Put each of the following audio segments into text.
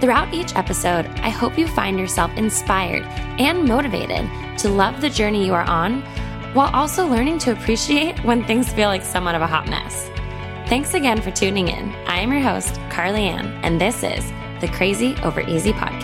Throughout each episode, I hope you find yourself inspired and motivated to love the journey you are on while also learning to appreciate when things feel like somewhat of a hot mess. Thanks again for tuning in. I am your host, Carly Ann, and this is the Crazy Over Easy podcast.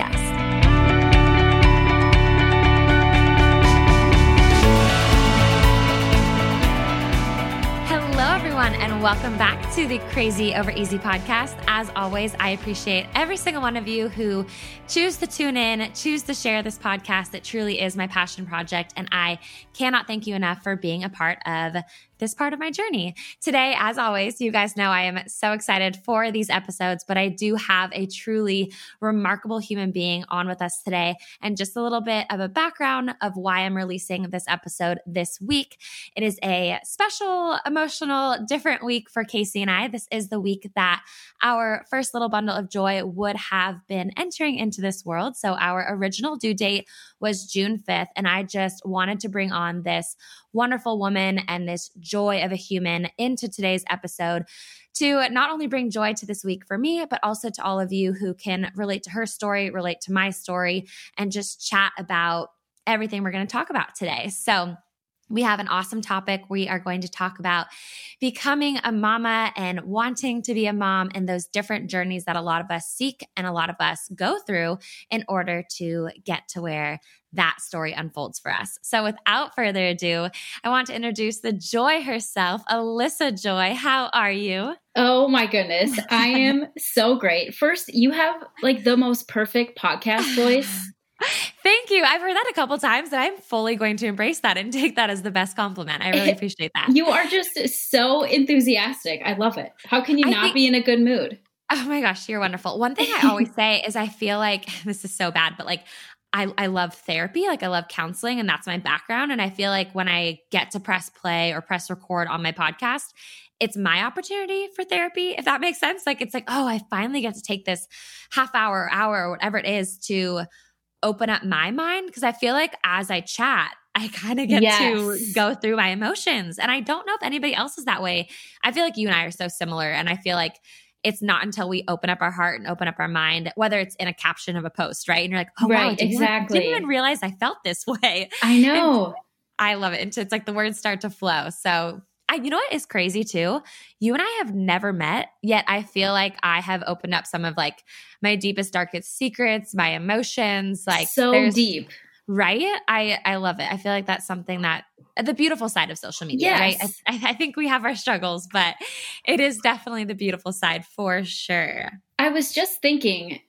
Welcome back to the Crazy Over Easy podcast. As always, I appreciate every single one of you who choose to tune in, choose to share this podcast. It truly is my passion project, and I cannot thank you enough for being a part of this part of my journey. Today, as always, you guys know I am so excited for these episodes, but I do have a truly remarkable human being on with us today. And just a little bit of a background of why I'm releasing this episode this week. It is a special, emotional, different week for Casey and I. This is the week that our first little bundle of joy would have been entering into this world. So our original due date was June 5th. And I just wanted to bring on this wonderful woman and this joy of a human into today's episode to not only bring joy to this week for me, but also to all of you who can relate to her story, relate to my story, and just chat about everything we're going to talk about today. So, we have an awesome topic. We are going to talk about becoming a mama and wanting to be a mom and those different journeys that a lot of us seek and a lot of us go through in order to get to where that story unfolds for us. So, without further ado, I want to introduce the joy herself, Alyssa Joy. How are you? Oh my goodness. I am so great. First, you have like the most perfect podcast voice. Thank you. I've heard that a couple times and I'm fully going to embrace that and take that as the best compliment. I really appreciate that. You are just so enthusiastic. I love it. How can you I not think, be in a good mood? Oh my gosh, you're wonderful. One thing I always say is I feel like this is so bad, but like I, I love therapy, like I love counseling, and that's my background. And I feel like when I get to press play or press record on my podcast, it's my opportunity for therapy, if that makes sense. Like it's like, oh, I finally get to take this half hour, hour, or whatever it is to open up my mind. Cause I feel like as I chat, I kind of get yes. to go through my emotions. And I don't know if anybody else is that way. I feel like you and I are so similar. And I feel like it's not until we open up our heart and open up our mind, whether it's in a caption of a post, right? And you're like, oh, right, wow, didn't exactly. Even, didn't even realize I felt this way. I know. And I love it. And it's like the words start to flow. So I, you know what is crazy too? You and I have never met, yet I feel like I have opened up some of like my deepest, darkest secrets, my emotions. Like so deep right? I i love it. I feel like that's something that uh, the beautiful side of social media yes. right? I, I think we have our struggles but it is definitely the beautiful side for sure. I was just thinking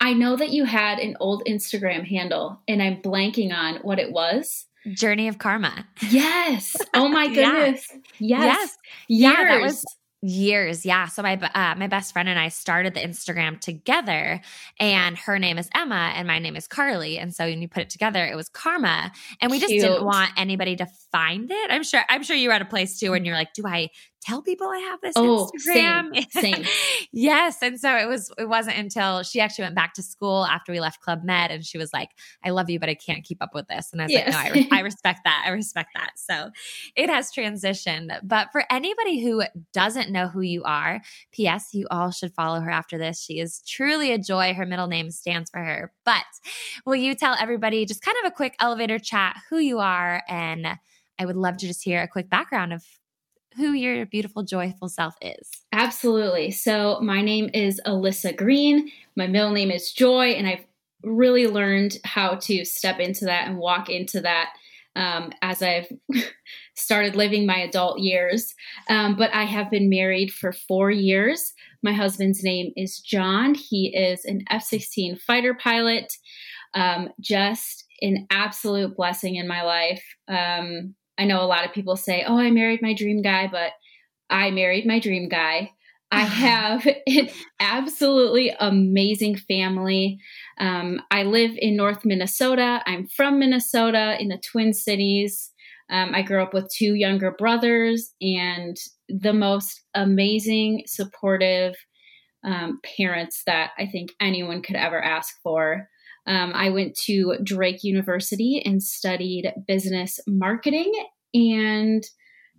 i know that you had an old instagram handle and i'm blanking on what it was. Journey of karma. Yes. Oh my goodness. Yes. Yes, yes. yeah that was years. Yeah. So my uh, my best friend and i started the instagram together and her name is emma and my name is carly. And so when you put it together it was karma. And we Cute. just didn't want anybody to find it. I'm sure i'm sure you were at a place too and you're like do i tell people I have this oh, Instagram. Same, same. yes. And so it was, it wasn't until she actually went back to school after we left Club Med and she was like, I love you, but I can't keep up with this. And I was yes. like, no, I, re- I respect that. I respect that. So it has transitioned. But for anybody who doesn't know who you are, P.S., you all should follow her after this. She is truly a joy. Her middle name stands for her. But will you tell everybody just kind of a quick elevator chat who you are and I would love to just hear a quick background of who your beautiful, joyful self is. Absolutely. So, my name is Alyssa Green. My middle name is Joy, and I've really learned how to step into that and walk into that um, as I've started living my adult years. Um, but I have been married for four years. My husband's name is John. He is an F 16 fighter pilot. Um, just an absolute blessing in my life. Um, I know a lot of people say, "Oh, I married my dream guy," but I married my dream guy. I have an absolutely amazing family. Um, I live in North Minnesota. I'm from Minnesota in the Twin Cities. Um, I grew up with two younger brothers and the most amazing, supportive um, parents that I think anyone could ever ask for. Um, I went to Drake University and studied business marketing. And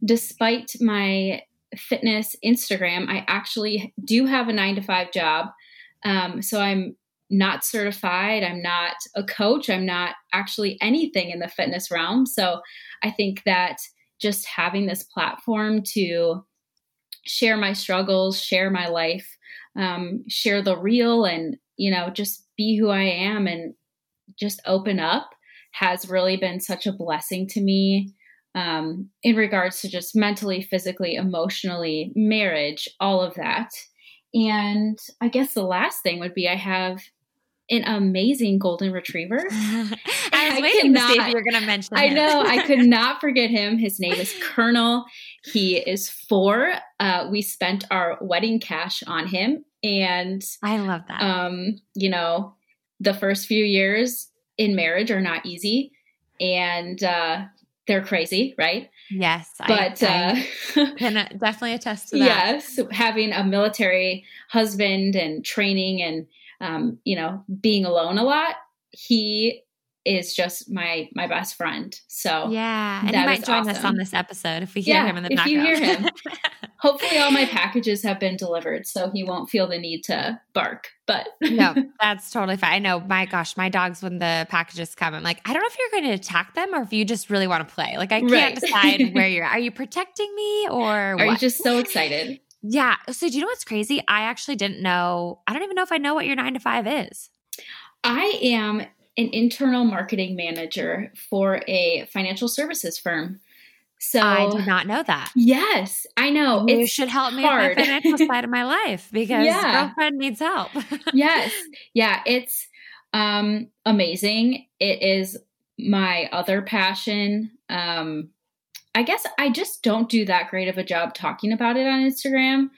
despite my fitness Instagram, I actually do have a nine to five job. Um, so I'm not certified. I'm not a coach. I'm not actually anything in the fitness realm. So I think that just having this platform to share my struggles, share my life, um, share the real, and, you know, just be who I am and just open up has really been such a blessing to me um, in regards to just mentally, physically, emotionally, marriage, all of that. And I guess the last thing would be I have an amazing golden retriever. I was I waiting cannot, to see if you were going to mention. I know I could not forget him. His name is Colonel. He is four. Uh, we spent our wedding cash on him, and I love that. Um, you know, the first few years in marriage are not easy, and uh, they're crazy, right? Yes, but I, I uh, can definitely attest to that. Yes, having a military husband and training and um, you know being alone a lot, he is just my my best friend. So yeah, and he might join awesome. us on this episode if we hear yeah, him in the if background. you hear him. Hopefully, all my packages have been delivered, so he won't feel the need to bark. But no, that's totally fine. I know. My gosh, my dogs when the packages come, I'm like, I don't know if you're going to attack them or if you just really want to play. Like, I can't right. decide where you're. Are you protecting me or are what? you just so excited? Yeah. So, do you know what's crazy? I actually didn't know. I don't even know if I know what your nine to five is. I am an internal marketing manager for a financial services firm. So I did not know that. Yes, I know. You should help me hard. with my financial side of my life because yeah. girlfriend needs help. yes. Yeah, it's um amazing. It is my other passion. Um I guess I just don't do that great of a job talking about it on Instagram,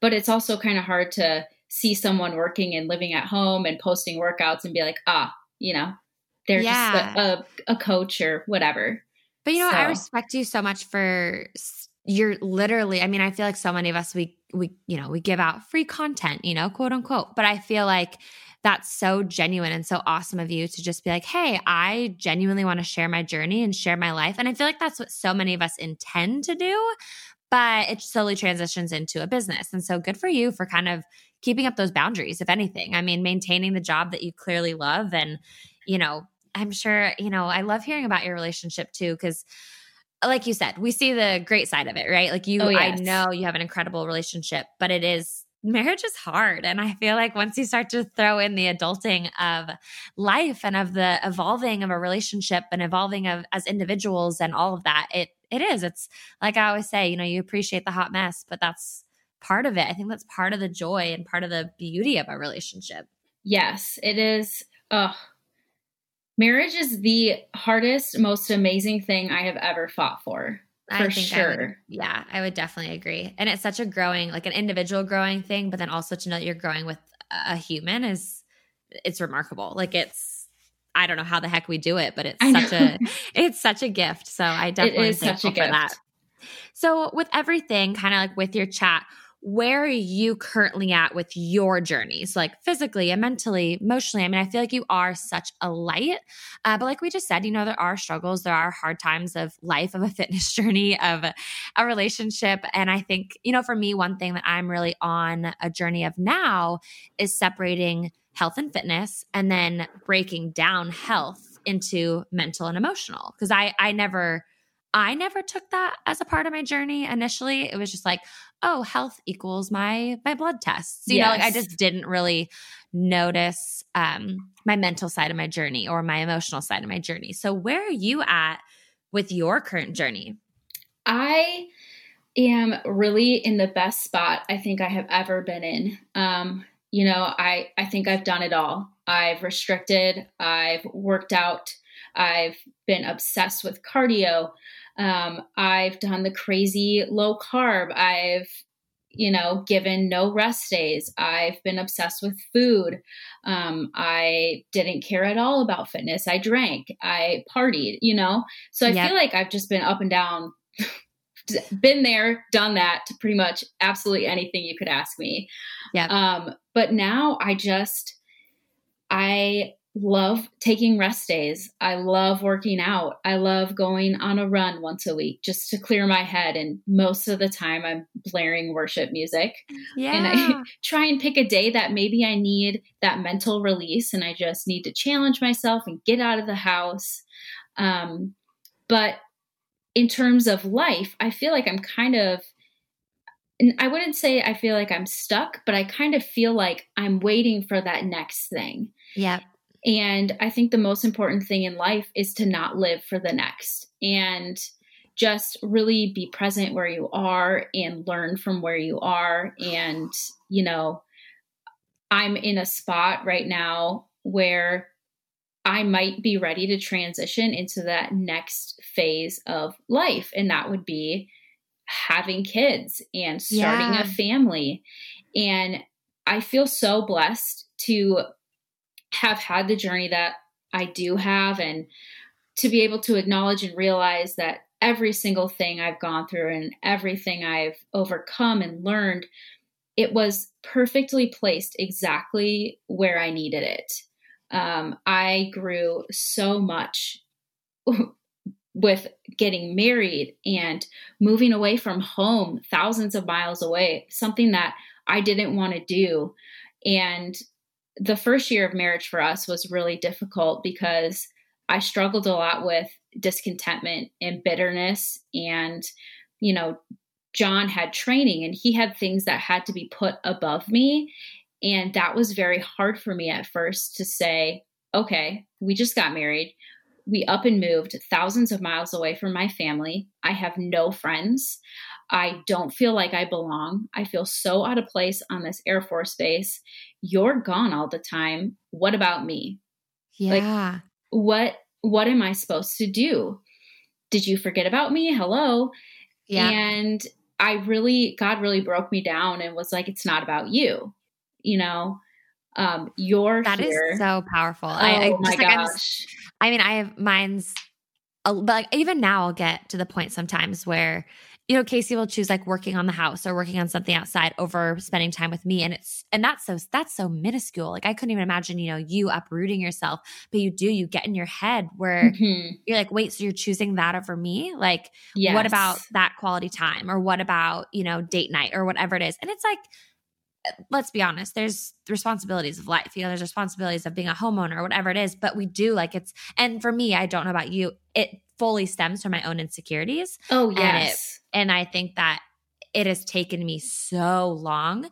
but it's also kind of hard to see someone working and living at home and posting workouts and be like, "Ah, you know, they're yeah. just a, a, coach or whatever. But you know, so. I respect you so much for you're literally. I mean, I feel like so many of us we we you know we give out free content, you know, quote unquote. But I feel like that's so genuine and so awesome of you to just be like, hey, I genuinely want to share my journey and share my life. And I feel like that's what so many of us intend to do, but it slowly transitions into a business. And so good for you for kind of keeping up those boundaries, if anything. I mean, maintaining the job that you clearly love. And, you know, I'm sure, you know, I love hearing about your relationship too, because like you said, we see the great side of it, right? Like you, oh, yes. I know you have an incredible relationship, but it is marriage is hard. And I feel like once you start to throw in the adulting of life and of the evolving of a relationship and evolving of as individuals and all of that, it it is. It's like I always say, you know, you appreciate the hot mess, but that's part of it. I think that's part of the joy and part of the beauty of a relationship. Yes, it is. Oh, marriage is the hardest, most amazing thing I have ever fought for. For sure. I would, yeah, I would definitely agree. And it's such a growing, like an individual growing thing, but then also to know that you're growing with a human is it's remarkable. Like it's I don't know how the heck we do it, but it's such a it's such a gift. So I definitely it is such a gift. for that. So with everything, kind of like with your chat, where are you currently at with your journeys like physically and mentally emotionally i mean i feel like you are such a light uh, but like we just said you know there are struggles there are hard times of life of a fitness journey of a, a relationship and i think you know for me one thing that i'm really on a journey of now is separating health and fitness and then breaking down health into mental and emotional because i i never I never took that as a part of my journey initially. It was just like, oh, health equals my my blood tests. You yes. know, like I just didn't really notice um my mental side of my journey or my emotional side of my journey. So where are you at with your current journey? I am really in the best spot I think I have ever been in. Um, you know, I I think I've done it all. I've restricted, I've worked out, I've been obsessed with cardio. Um, I've done the crazy low carb. I've, you know, given no rest days. I've been obsessed with food. Um, I didn't care at all about fitness. I drank, I partied, you know? So I yep. feel like I've just been up and down, been there, done that to pretty much absolutely anything you could ask me. Yeah. Um, but now I just, I love taking rest days. I love working out. I love going on a run once a week just to clear my head. And most of the time, I'm blaring worship music. Yeah. And I try and pick a day that maybe I need that mental release and I just need to challenge myself and get out of the house. Um, but in terms of life, I feel like I'm kind of. And I wouldn't say I feel like I'm stuck, but I kind of feel like I'm waiting for that next thing. Yeah and I think the most important thing in life is to not live for the next and just really be present where you are and learn from where you are. And, you know, I'm in a spot right now where I might be ready to transition into that next phase of life. And that would be having kids and starting yeah. a family. And I feel so blessed to have had the journey that I do have and to be able to acknowledge and realize that every single thing I've gone through and everything I've overcome and learned, it was perfectly placed exactly where I needed it. Um, I grew so much with getting married and moving away from home, thousands of miles away, something that I didn't want to do. And the first year of marriage for us was really difficult because I struggled a lot with discontentment and bitterness. And, you know, John had training and he had things that had to be put above me. And that was very hard for me at first to say, okay, we just got married. We up and moved thousands of miles away from my family. I have no friends. I don't feel like I belong. I feel so out of place on this Air Force base. You're gone all the time. What about me? Yeah. Like, what what am I supposed to do? Did you forget about me? Hello. Yeah. And I really God really broke me down and was like, it's not about you. You know, um, you're that here. is so powerful. Oh I, I my like, gosh. I mean, I have mine's, like even now I'll get to the point sometimes where you know, Casey will choose like working on the house or working on something outside over spending time with me. And it's, and that's so, that's so minuscule. Like I couldn't even imagine, you know, you uprooting yourself, but you do, you get in your head where mm-hmm. you're like, wait, so you're choosing that over me? Like, yes. what about that quality time? Or what about, you know, date night or whatever it is? And it's like, let's be honest, there's the responsibilities of life. You know, there's responsibilities of being a homeowner or whatever it is, but we do like it's, and for me, I don't know about you, it fully stems from my own insecurities. Oh, yes. And, it, and I think that it has taken me so long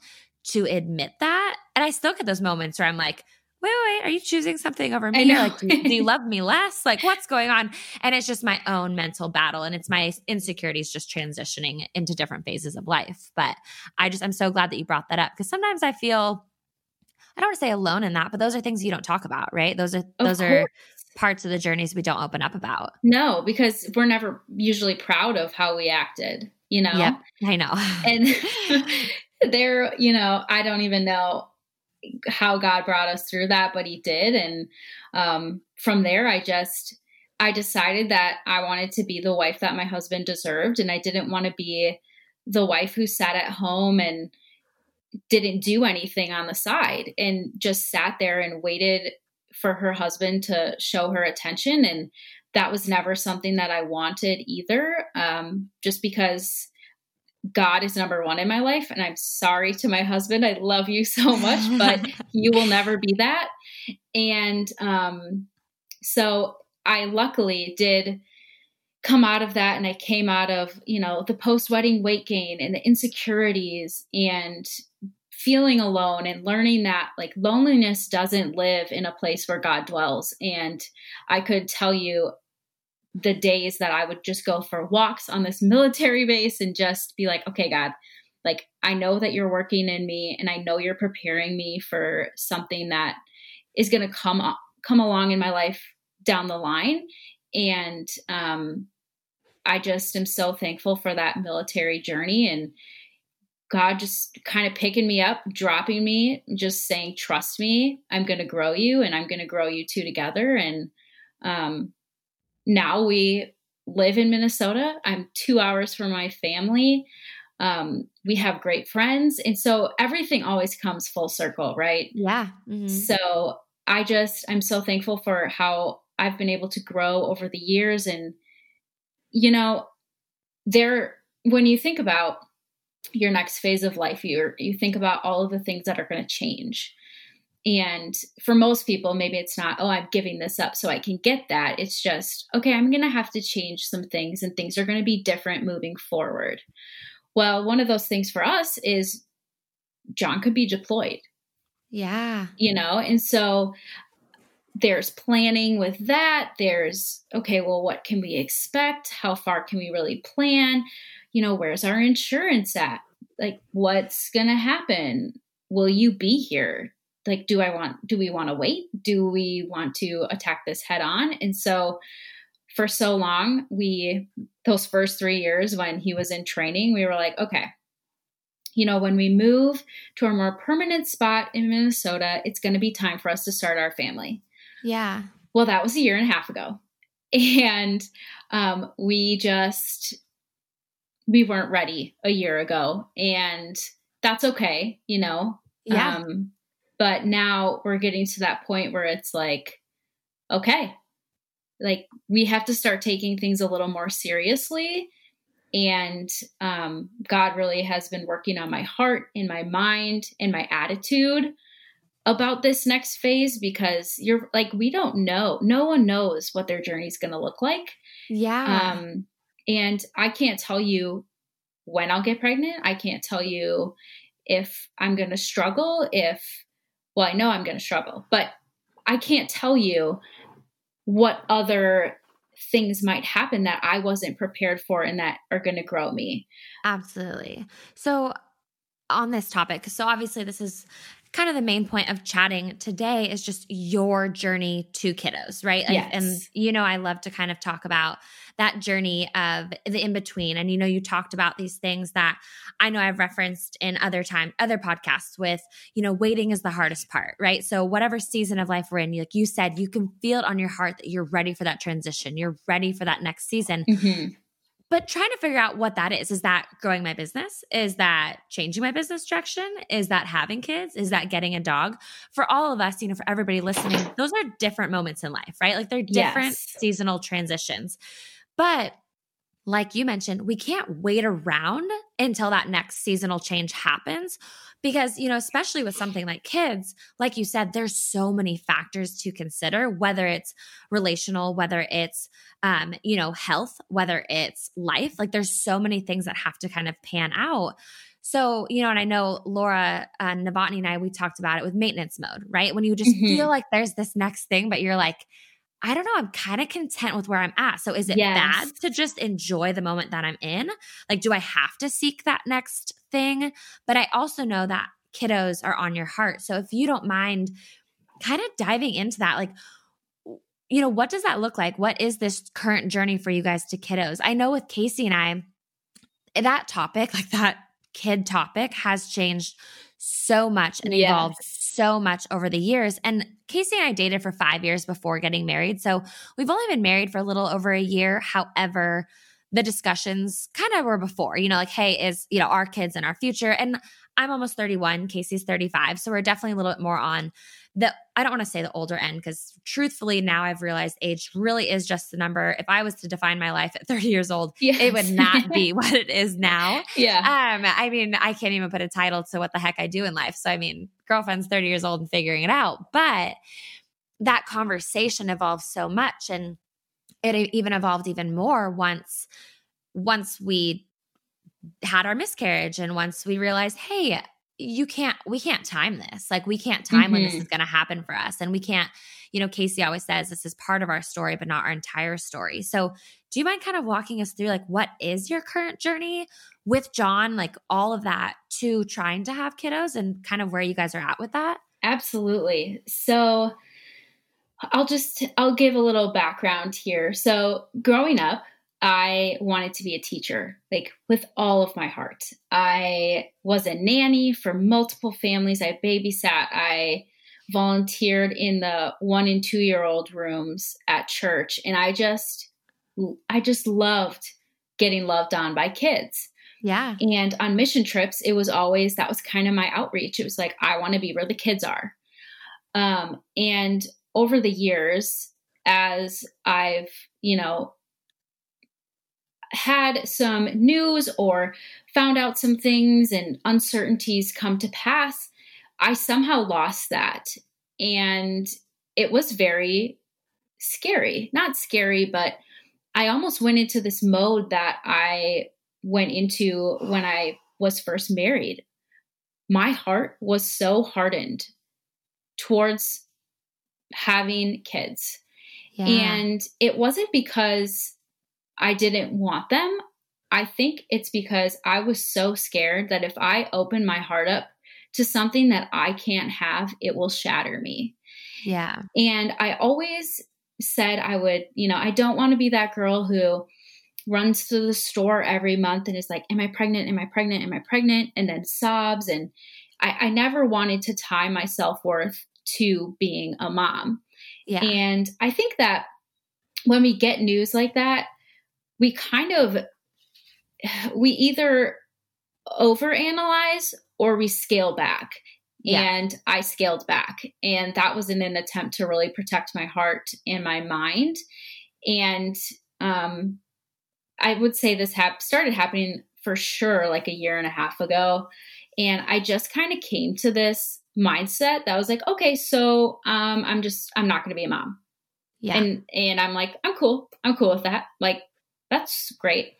to admit that. And I still get those moments where I'm like, wait, wait, wait, are you choosing something over me? Like, do, do, you love me less? Like, what's going on? And it's just my own mental battle. And it's my insecurities just transitioning into different phases of life. But I just, I'm so glad that you brought that up because sometimes I feel, I don't want to say alone in that, but those are things you don't talk about, right? Those are, those are parts of the journeys we don't open up about. No, because we're never usually proud of how we acted, you know? Yep, I know. and there, you know, I don't even know how God brought us through that, but He did. And um, from there, I just, I decided that I wanted to be the wife that my husband deserved. And I didn't want to be the wife who sat at home and didn't do anything on the side and just sat there and waited for her husband to show her attention. And that was never something that I wanted either, um, just because God is number one in my life. And I'm sorry to my husband. I love you so much, but you will never be that. And um, so I luckily did come out of that and I came out of, you know, the post wedding weight gain and the insecurities and feeling alone and learning that like loneliness doesn't live in a place where God dwells. And I could tell you the days that I would just go for walks on this military base and just be like, okay, God, like I know that you're working in me and I know you're preparing me for something that is going to come come along in my life down the line. And um, I just am so thankful for that military journey and God just kind of picking me up, dropping me, just saying, trust me, I'm going to grow you and I'm going to grow you two together. And um, now we live in Minnesota. I'm two hours from my family. Um, we have great friends. And so everything always comes full circle, right? Yeah. Mm-hmm. So I just, I'm so thankful for how I've been able to grow over the years. And, you know, there, when you think about your next phase of life, you you think about all of the things that are going to change. And for most people, maybe it's not, oh, I'm giving this up so I can get that. It's just, okay, I'm going to have to change some things and things are going to be different moving forward. Well, one of those things for us is John could be deployed. Yeah. You know, and so there's planning with that. There's, okay, well, what can we expect? How far can we really plan? You know, where's our insurance at? Like, what's going to happen? Will you be here? Like, do I want, do we want to wait? Do we want to attack this head on? And so, for so long, we, those first three years when he was in training, we were like, okay, you know, when we move to a more permanent spot in Minnesota, it's going to be time for us to start our family. Yeah. Well, that was a year and a half ago. And um, we just, we weren't ready a year ago. And that's okay, you know? Yeah. Um, but now we're getting to that point where it's like, okay, like we have to start taking things a little more seriously and um, god really has been working on my heart and my mind and my attitude about this next phase because you're like we don't know no one knows what their journey is going to look like yeah um and i can't tell you when i'll get pregnant i can't tell you if i'm going to struggle if well i know i'm going to struggle but i can't tell you what other things might happen that I wasn't prepared for and that are going to grow me. Absolutely. So, on this topic, so obviously, this is kind of the main point of chatting today is just your journey to kiddos, right? Yes. And, you know, I love to kind of talk about that journey of the in between. And, you know, you talked about these things that I know I've referenced in other time, other podcasts with, you know, waiting is the hardest part, right? So, whatever season of life we're in, like you said, you can feel it on your heart that you're ready for that transition. You're ready for that next season. Mm-hmm but trying to figure out what that is is that growing my business? Is that changing my business direction? Is that having kids? Is that getting a dog? For all of us you know for everybody listening those are different moments in life right? Like they're different Yes. seasonal transitions. But like you mentioned we can't wait around until that next seasonal change happens because you know especially with something like kids like you said there's so many factors to consider whether it's relational whether it's um you know health whether it's life like there's so many things that have to kind of pan out so you know and i know laura uh, novotny and i we talked about it with maintenance mode right when you just Mhm. feel like there's this next thing but you're like I don't know. I'm kind of content with where I'm at. So is it Yes. bad to just enjoy the moment that I'm in? Like, do I have to seek that next thing? But I also know that kiddos are on your heart. So if you don't mind kind of diving into that, like, you know, what does that look like? What is this current journey for you guys to kiddos? I know with Casey and I, eh, that topic, like that kid topic, has changed so much and Yes. evolved so much over the years. And Casey and I dated for five years before getting married. So we've only been married for a little over a year. However, the discussions kind of were before, you know, like, hey, is, you know, our kids and our future. And I'm almost 31, Casey's 35. So we're definitely a little bit more on the, I don't want to say the older end because truthfully, now I've realized age really is just the number. If I was to define my life at 30 years old, it would not be what it is now. yeah. Um, I mean, I can't even put a title to what the heck I do in life. So I mean, girlfriend's 30 years old and figuring it out. But that conversation evolved so much and it even evolved even more once once we had our miscarriage and once we realized, hey, you can't we can't time this. Like we can't time when this Mhm. is going to happen for us and we can't, you know, Casey always says this is part of our story but not our entire story. So, do you mind kind of walking us through like what is your current journey with John, like all of that to trying to have kiddos and kind of where you guys are at with that? Absolutely. So I'll just I'll give a little background here. So growing up, I wanted to be a teacher, like with all of my heart. I was a nanny for multiple families. I babysat. I volunteered in the one and two year old rooms at church. And I just, I just loved getting loved on by kids. Yeah. And on mission trips, it was always, that was kind of my outreach. It was like, I want to be where the kids are. Um, and over the years, as I've, you know, had some news or found out some things and uncertainties come to pass, I somehow lost that. And it was very scary. Not scary, but I almost went into this mode that I went into when I was first married. My heart was so hardened towards having kids. Yeah. And it wasn't because I didn't want them. I think it's because I was so scared that if I open my heart up to something that I can't have, it will shatter me. Yeah. And I always said I would, you know, I don't want to be that girl who runs to the store every month and is like, Am I pregnant? Am I pregnant? Am I pregnant? And then sobs. And I, I never wanted to tie my self worth to being a mom. Yeah. And I think that when we get news like that, we kind of we either overanalyze or we scale back. Yeah. And I scaled back. And that was in an attempt to really protect my heart and my mind. And um, I would say this hap- started happening for sure like a year and a half ago. And I just kind of came to this mindset that was like, okay, so um, I'm just, I'm not going to be a mom. Yeah. And, and I'm like, I'm cool. I'm cool with that. Like, that's great.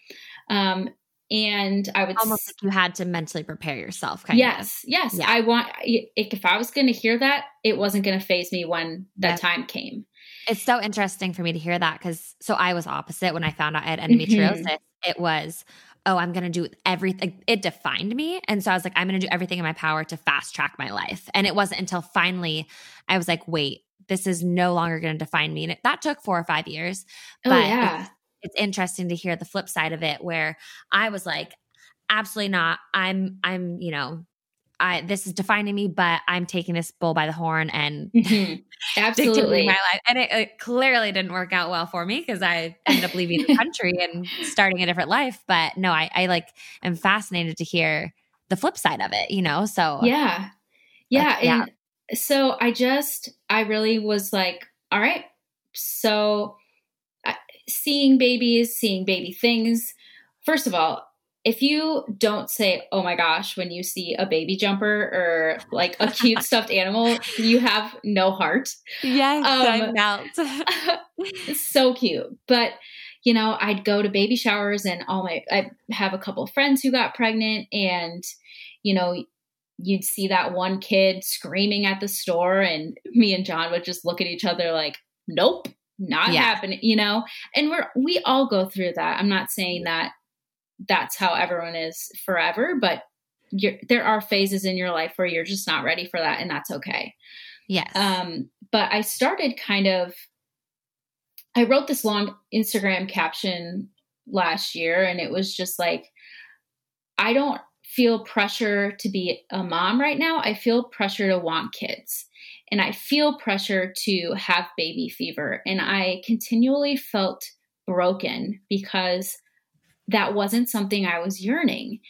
Um, and I would almost like you had to mentally prepare yourself. yes, of. yes. Yeah. I want if I was going to hear that, it wasn't going to phase me when that time came. It's so interesting for me to hear that because so I was opposite when I found out I had endometriosis. Mm-hmm. It was oh, I'm going to do everything. It defined me. And so I was like, I'm going to do everything in my power to fast track my life. And it wasn't until finally I was like, wait, this is no longer going to define me. And it, that took four or five years. Oh, but yeah it's interesting to hear the flip side of it where I was like, absolutely not. I'm, I'm, you know, I, this is defining me, but I'm taking this bull by the horn and mm-hmm. absolutely my life. And it, it, clearly didn't work out well for me because I ended up leaving the country and starting a different life. But no, I, I like am fascinated to hear the flip side of it, you know? So yeah, yeah. yeah. And so I just, I really was like, all right, so seeing babies, seeing baby things. First of all, if you don't say, oh my gosh, when you see a baby jumper or like a cute stuffed animal, you have no heart. Yes, um, I melt. so cute. But, you know, I'd go to baby showers and all my, I have a couple of friends who got pregnant and, you know, you'd see that one kid screaming at the store and me and John would just look at each other like, nope, not yeah. happening, you know? And we're, we all go through that. I'm not saying that that's how everyone is forever, but there are phases in your life where you're just not ready for that, and that's okay. Yes. Um, but I started kind of, I wrote this long Instagram caption last year, and it was just like, I don't feel pressure to be a mom right now. I feel pressure to want kids and I feel pressure to have baby fever. And I continually felt broken because that wasn't something I was yearning.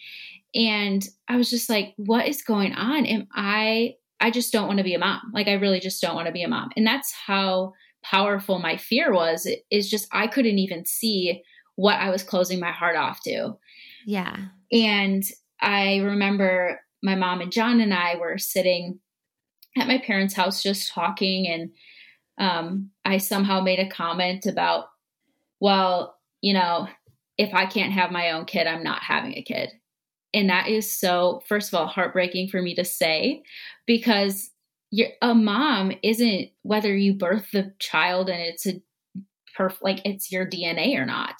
And I was just like, what is going on? Am I, I just don't want to be a mom. Like, I really just don't want to be a mom. And that's how powerful my fear was, is just I couldn't even see what I was closing my heart off to. Yeah. And I remember my mom and John and I were sitting at my parents' house just talking, and um, I somehow made a comment about, well, you know, if I can't have my own kid, I'm not having a kid. And that is so, first of all, heartbreaking for me to say because you're, a mom isn't whether you birth the child and it's a perf like it's your DNA or not.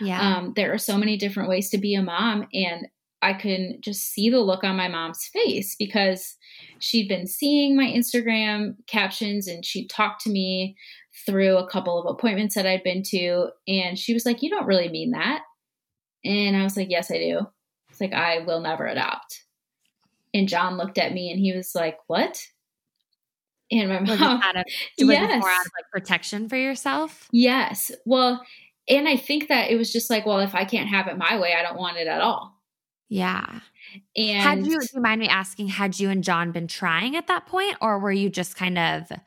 Yeah. Um, there are so many different ways to be a mom. And I can just see the look on my mom's face because she'd been seeing my Instagram captions and she'd talked to me through a couple of appointments that I'd been to. And she was like, You don't really mean that. And I was like, Yes, I do. It's like, I will never adopt. And John looked at me and he was like, What? And my Was mom, it out of, was it yes. more out of like protection for yourself? yes. Well, and I think that it was just like, well, if I can't have it my way, I don't want it at all. Yeah. And had you, do you mind me asking, had you and John been trying at that point, or were you just kind of mm.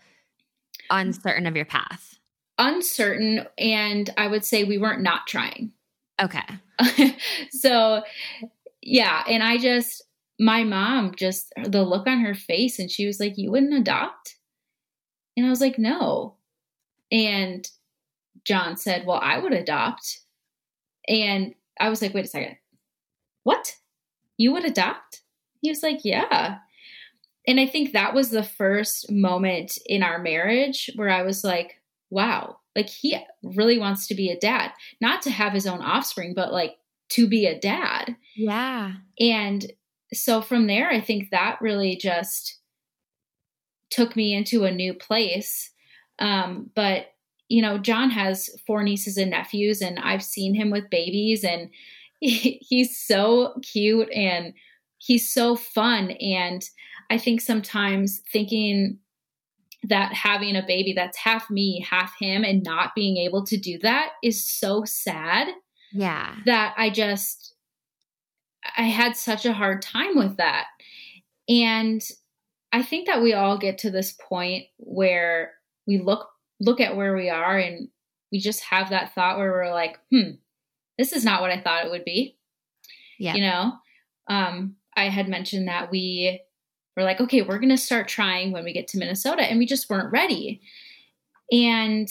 uncertain of your path? uncertain, and I would say we weren't not trying. Okay. so yeah and i just my mom just the look on her face and she was like you wouldn't adopt and i was like no and john said well i would adopt and i was like wait a second what? You would adopt? He was like yeah. And i think that was the first moment in our marriage where i was like wow like he really wants to be a dad. Not to have his own offspring but like to be a dad. Yeah. and so from there, I think that really just took me into a new place. Um, but, you know, John has four nieces and nephews, and I've seen him with babies, and he's so cute and he's so fun. And I think sometimes thinking that having a baby that's half me, half him, and not being able to do that is so sad Yeah. that I just I had such a hard time with that. And I think that we all get to this point where we look look at where we are and we just have that thought where we're like, "Hmm, this is not what I thought it would be." Yeah. You know? Um I had mentioned that we were like, "Okay, we're going to start trying when we get to Minnesota." And we just weren't ready. And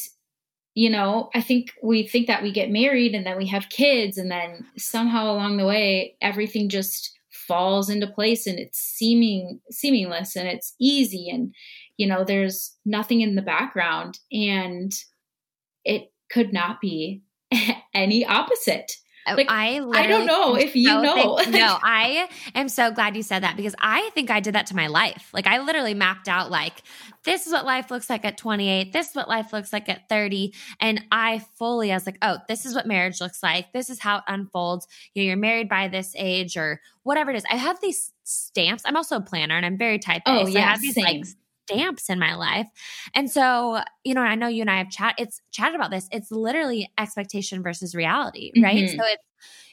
you know, I think we think that we get married and then we have kids, and then somehow along the way, everything just falls into place and it's seeming seamless and it's easy and you know there's nothing in the background and it could not be any opposite oh, Like, I, I don't know if you know. thank- no, I am so glad you said that because I think I did that to my life. Like I literally mapped out like this is what life looks like at 28. This is what life looks like at 30. And I fully, I was like, oh, this is what marriage looks like. This is how it unfolds. You know, you're married by this age or whatever it is. I have these stamps. I'm also a planner and I'm very type A. Oh, so I yeah, have these like stamps in my life. And so, you know, I know you and I have chat it's chatted about this. It's literally expectation versus reality, right? Mhm. So it's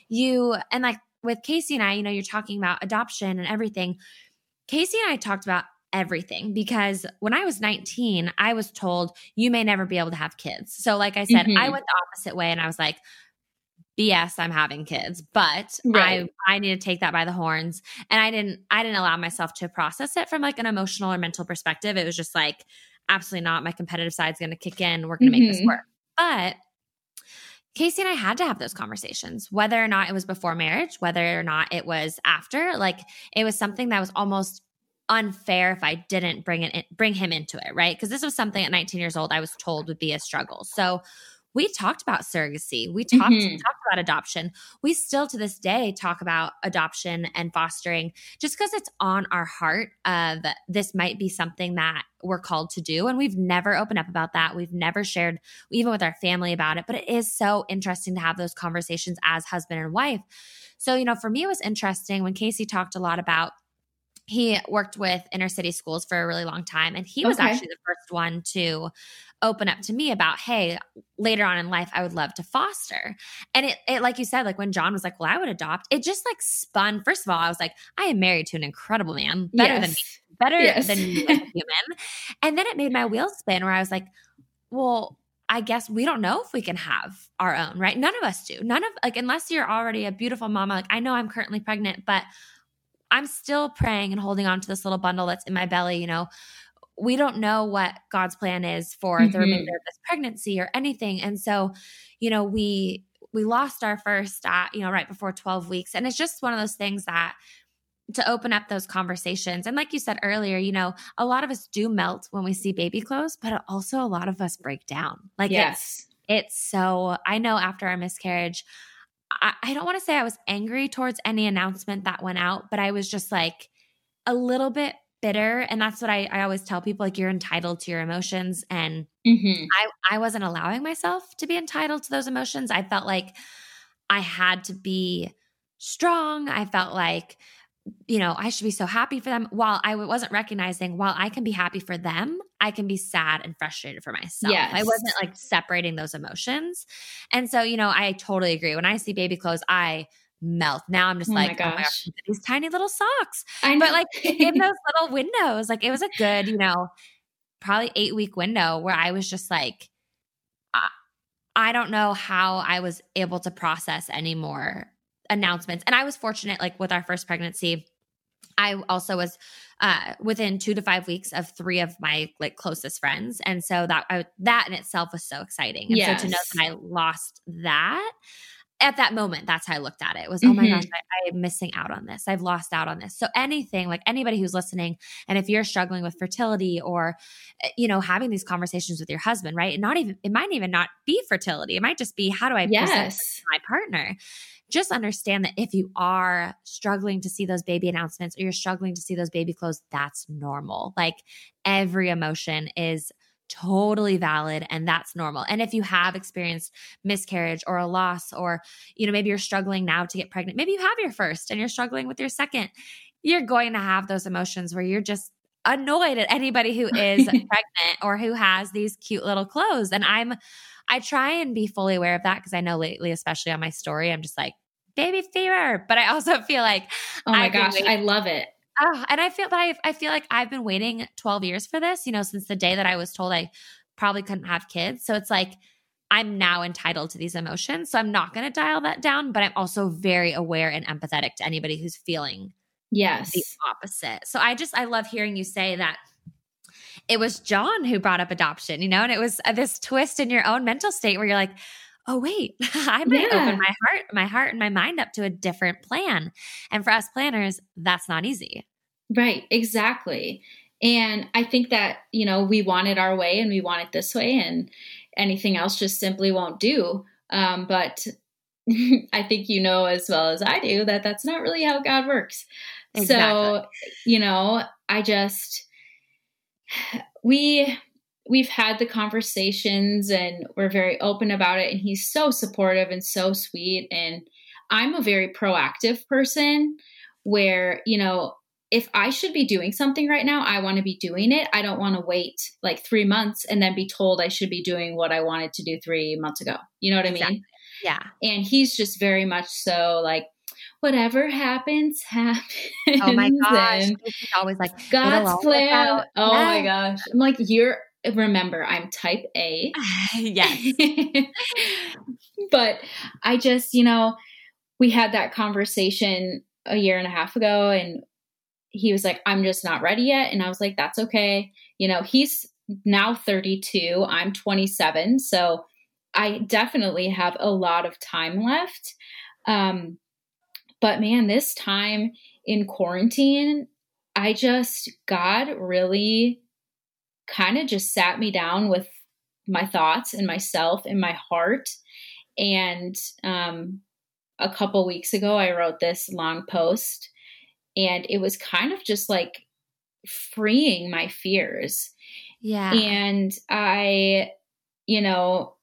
you and like with Casey and I, you know, you're talking about adoption and everything. Casey and I talked about everything because when I was 19, I was told you may never be able to have kids. So like I said, I Mhm. went the opposite way and I was like BS, I'm having kids, but Right. I I need to take that by the horns. And I didn't I didn't allow myself to process it from like an emotional or mental perspective. It was just like absolutely not. My competitive side's going to kick in. We're going to make this Mhm. work. But Casey and I had to have those conversations, whether or not it was before marriage, whether or not it was after. Like it was something that was almost unfair if I didn't bring it in, bring him into it, right? Because this was something at 19 years old I was told would be a struggle. So we talked about surrogacy. We talked Mhm. talked about adoption. We still to this day talk about adoption and fostering just because it's on our heart of this might be something that we're called to do and we've never opened up about that. We've never shared even with our family about it, but it is so interesting to have those conversations as husband and wife. So, you know, for me it was interesting when Casey talked a lot about he worked with inner city schools for a really long time and he was Okay. actually the first one to open up to me about hey later on in life i would love to foster and it, it like you said like when john was like well i would adopt it just like spun first of all i was like i am married to an incredible man better than me better Yes. than me as human and then it made my wheels spin where i was like well I guess we don't know if we can have our own, right? None of us do. None of like unless you're already a beautiful mama. Like I know I'm currently pregnant, but I'm still praying and holding on to this little bundle that's in my belly, you know. We don't know what God's plan is for the Mhm. remainder of this pregnancy or anything. And so, you know, we we lost our first at, you know, right before 12 weeks. And it's just one of those things that to open up those conversations. And like you said earlier, you know, a lot of us do melt when we see baby clothes, but also a lot of us break down. Like it's yes. it's so I know after our miscarriage, I, I don't want to say I was angry towards any announcement that went out, but I was just like a little bit bitter. And that's what I, I always tell people like, you're entitled to your emotions. And Mhm. I, I wasn't allowing myself to be entitled to those emotions. I felt like I had to be strong. I felt like, you know, I should be so happy for them while I wasn't recognizing while I can be happy for them, I can be sad and frustrated for myself. I wasn't like separating those emotions. And so, you know, I totally agree. When I see baby clothes, I melt. Now I'm just Oh my like, oh my gosh, gosh. look at these tiny little socks. I But like in those little windows, like it was a good, you know, probably eight week window where I was just like, I, I don't know how I was able to process any more announcements. And I was fortunate, like with our first pregnancy, I also was uh, within two to five weeks of three of my like closest friends, and so that I, that in itself was so exciting. And so to know that I lost that at that moment, that's how I looked at it. Was oh my gosh, I, I'm missing out on this. I've lost out on this. So anything like anybody who's listening, and if you're struggling with fertility or eh, you know having these conversations with your husband, right? And not even it might even not be fertility. It might just be how do I present yes. my partner. Just understand that if you are struggling to see those baby announcements or you're struggling to see those baby clothes, that's normal. Like every emotion is totally valid and that's normal. And if you have experienced miscarriage or a loss, or, you know, maybe you're struggling now to get pregnant, maybe you have your first and you're struggling with your second, you're going to have those emotions where you're just annoyed at anybody who is pregnant or who has these cute little clothes. And I'm, I try and be fully aware of that because I know lately, especially on my story, I'm just like, baby fever. But I also feel like, Oh my I've gosh. I love it. oh, and I feel, but I, I feel like I've been waiting 12 years for this, you know, since the day that I was told I probably couldn't have kids. So it's like, I'm now entitled to these emotions. So I'm not going to dial that down, but I'm also very aware and empathetic to anybody who's feeling Yes. the opposite. So I just I love hearing you say that it was John who brought up adoption, you know, and it was uh, this twist in your own mental state where you're like, "Oh wait, I might Yeah. open my heart, my heart and my mind up to a different plan." And for us planners, that's not easy. Right, exactly. And I think that, you know, we want it our way and we want it this way, and anything else just simply won't do. Um, but I think you know as well as I do that that's not really how God works. So, you know, I just, we, we've had the conversations and we're very open about it. And he's so supportive and so sweet. And I'm a very proactive person where, you know, if I should be doing something right now, I want to be doing it. I don't want to wait like three months and then be told I should be doing what I wanted to do three months ago. You know what I mean? Yeah. And he's just very much so like, whatever happens, happens. Oh my gosh. and He's always like, God's plan. out." Oh my gosh. I'm like, you're, remember, I'm type A. yes. but I just, you know, we had that conversation a year and a half ago and he was like, I'm just not ready yet. And I was like, that's okay. You know, he's now 32, I'm 27. So I definitely have a lot of time left. Um, but man, this time in quarantine, I just, God really kind of just sat me down with my thoughts and myself and my heart. And um, a couple weeks ago, I wrote this long post, and it was kind of just like freeing my fears. Yeah. And I, you know,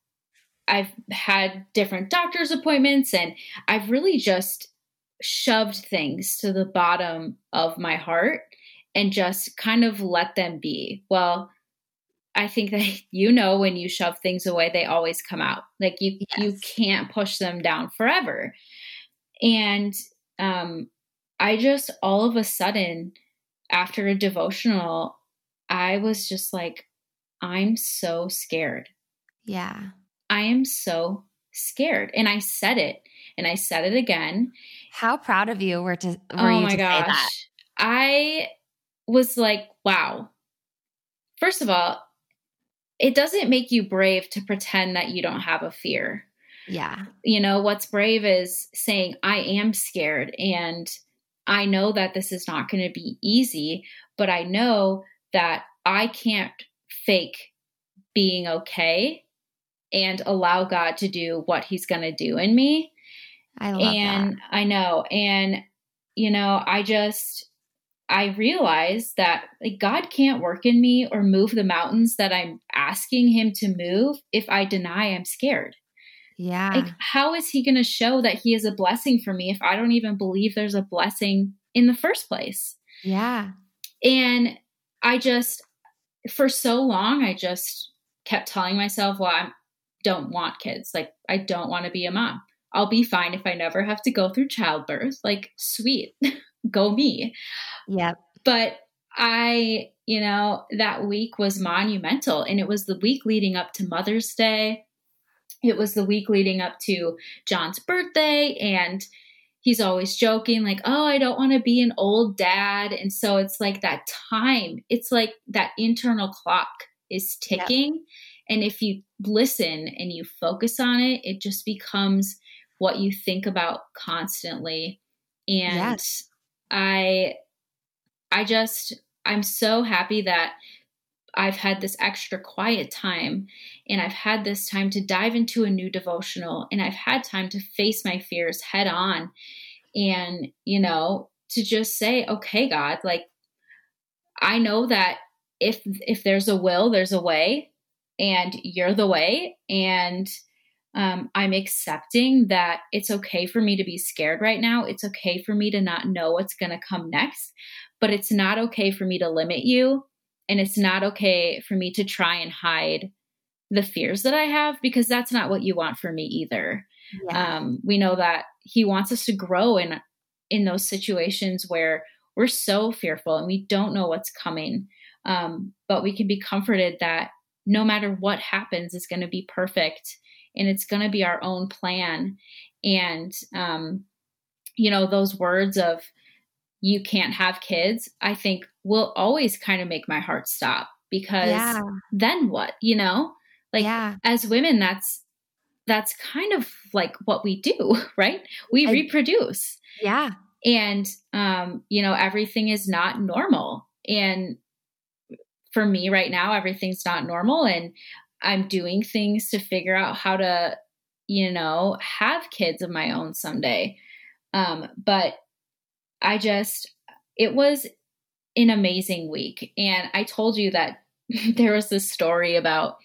I've had different doctor's appointments, and I've really just shoved things to the bottom of my heart and just kind of let them be. Well, I think that you know when you shove things away, they always come out. Like you, you can't push them down forever. And um, I just all of a sudden, after a devotional, I was just like, I'm so scared. yeah. I am so scared. And I said it, and I said it again. How proud of you were to were oh you my to say that? gosh. I was like, wow. First of all, it doesn't make you brave to pretend that you don't have a fear. Yeah. You know, what's brave is saying, I am scared and I know that this is not going to be easy, but I know that I can't fake being okay and allow God to do what he's going to do in me I love and that. I know. And, you know, I just, I realized that like God can't work in me or move the mountains that I'm asking him to move if I deny I'm scared. Yeah. Like how is he going to show that he is a blessing for me if I don't even believe there's a blessing in the first place? Yeah. And I just for so long I just kept telling myself, well, I don't want kids. Like I don't want to be a mom. I'll be fine if I never have to go through childbirth. Like sweet. go me. Yep. But I, you know, that week was monumental. And it was the week leading up to Mother's Day. It was the week leading up to John's birthday. And he's always joking, like, oh, I don't want to be an old dad. And so it's like that time, it's like that internal clock is ticking. Yep. And if you listen and you focus on it, it just becomes what you think about constantly. And yes. I I just I'm so happy that I've had this extra quiet time and I've had this time to dive into a new devotional and I've had time to face my fears head on and you know to just say okay God like I know that if if there's a will there's a way and you're the way and um, I'm accepting that it's okay for me to be scared right now. It's okay for me to not know what's going to come next, but it's not okay for me to limit you. And it's not okay for me to try and hide the fears that I have because that's not what you want for me either. Yeah. Um, we know that He wants us to grow in in those situations where we're so fearful and we don't know what's coming. Um, but we can be comforted that no matter what happens it's going to be perfect and it's going to be our own plan. And um, you know those words of you can't have kids i think will always kind of make my heart stop because yeah. then what you know? Like yeah. as women that's that's kind of like what we do right? We I, reproduce. Yeah. And um you know everything is not normal. And for me right now everything's not normal. And I'm doing things to figure out how to, you know, have kids of my own someday. Um, but I just, it was an amazing week. And I told you that there was this story about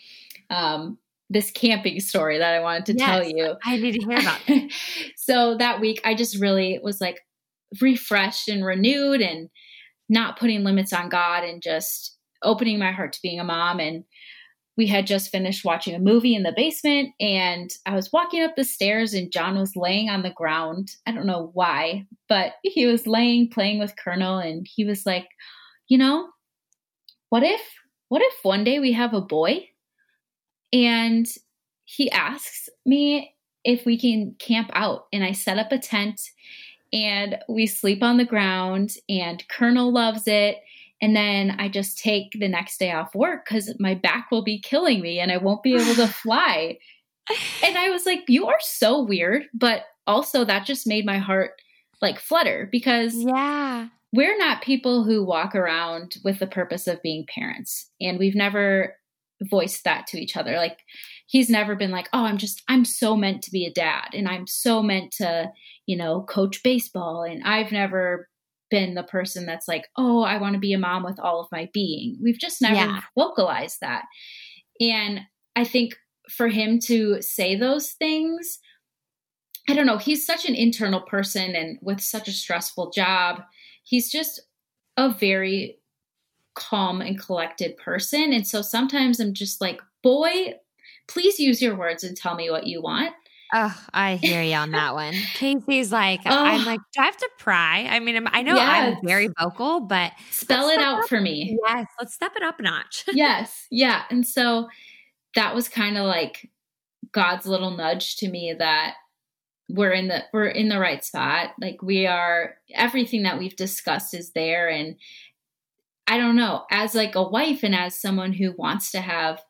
um, this camping story that I wanted to yes, tell you. I need to hear about it. so that week, I just really was like refreshed and renewed and not putting limits on God and just opening my heart to being a mom. And we had just finished watching a movie in the basement and I was walking up the stairs and John was laying on the ground. I don't know why, but he was laying playing with Colonel and he was like, "You know, what if what if one day we have a boy?" And he asks me if we can camp out and I set up a tent and we sleep on the ground and Colonel loves it and then I just take the next day off work because my back will be killing me and I won't be able to fly. and I was like, you are so weird. But also, that just made my heart like flutter because yeah, we're not people who walk around with the purpose of being parents. And we've never voiced that to each other. Like, he's never been like, oh, I'm just, I'm so meant to be a dad and I'm so meant to, you know, coach baseball. And I've never been the person that's like, oh, I want to be a mom with all of my being. We've just never yeah. vocalized that. And I think for him to say those things, I don't know, he's such an internal person and with such a stressful job. He's just a very calm and collected person. And so sometimes I'm just like, boy, please use your words and tell me what you want. Oh, I hear you on that one. Casey's like, oh. I'm like, do I have to pry? I mean, I know yes. I'm very vocal, but spell it out up. for me. Yes, let's step it up a notch. yes, yeah. And so that was kind of like God's little nudge to me that we're in the we're in the right spot. Like we are everything that we've discussed is there and I don't know, as like a wife and as someone who wants to have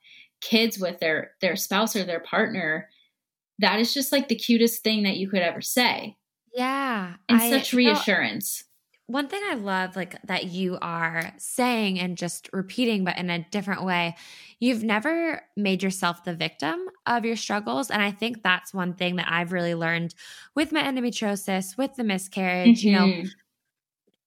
kids with their their spouse or their partner, that is just like the cutest thing that you could ever say. Yeah. And I, such reassurance. one thing I love like that you are saying and just repeating but in a different way, you've never made yourself the victim of your struggles and I think that's one thing that I've really learned with my endometriosis, with the miscarriage, mm-hmm. you know,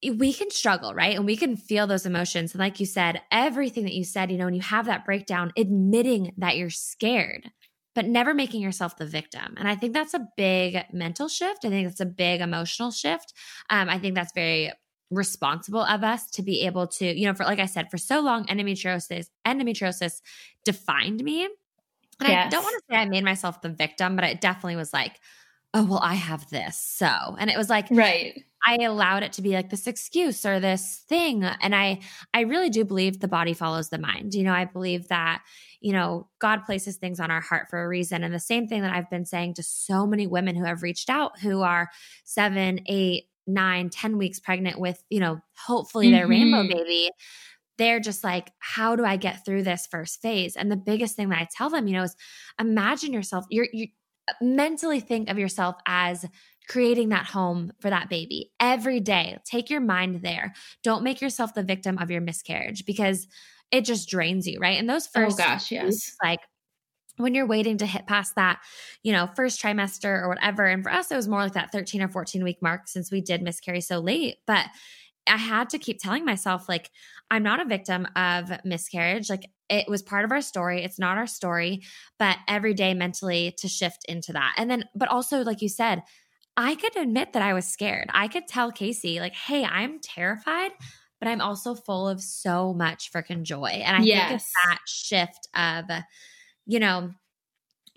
mm-hmm. we can struggle, right? And we can feel those emotions. And like you said, everything that you said, you know, when you have that breakdown, admitting that you're scared, but never making yourself the victim. And I think that's a big mental shift. I think it's a big emotional shift. Um, I think that's very responsible of us to be able to, you know, for like I said, for so long, endometriosis, endometriosis defined me. And yes. I don't want to say I made myself the victim, but it definitely was like, oh, well, I have this. So, and it was like, right. I allowed it to be like this excuse or this thing. And I, I really do believe the body follows the mind. You know, I believe that, you know, God places things on our heart for a reason. And the same thing that I've been saying to so many women who have reached out who are seven, eight, nine, ten weeks pregnant with, you know, hopefully their mm-hmm. rainbow baby they're just like, how do I get through this first phase? And the biggest thing that I tell them, you know, is imagine yourself, you're, you mentally think of yourself as creating that home for that baby every day. Take your mind there. Don't make yourself the victim of your miscarriage because it just drains you, right? And those oh, first, oh gosh, yes, weeks, like when you're waiting to hit past that, you know, first trimester or whatever. And for us, it was more like that 13 or 14 week mark since we did miscarry so late. But I had to keep telling myself, like, I'm not a victim of miscarriage. Like, it was part of our story. It's not our story, but every day mentally to shift into that. And then, but also, like you said, I could admit that I was scared. I could tell Casey, like, hey, I'm terrified, but I'm also full of so much freaking joy. And I yes. think it's that shift of, you know,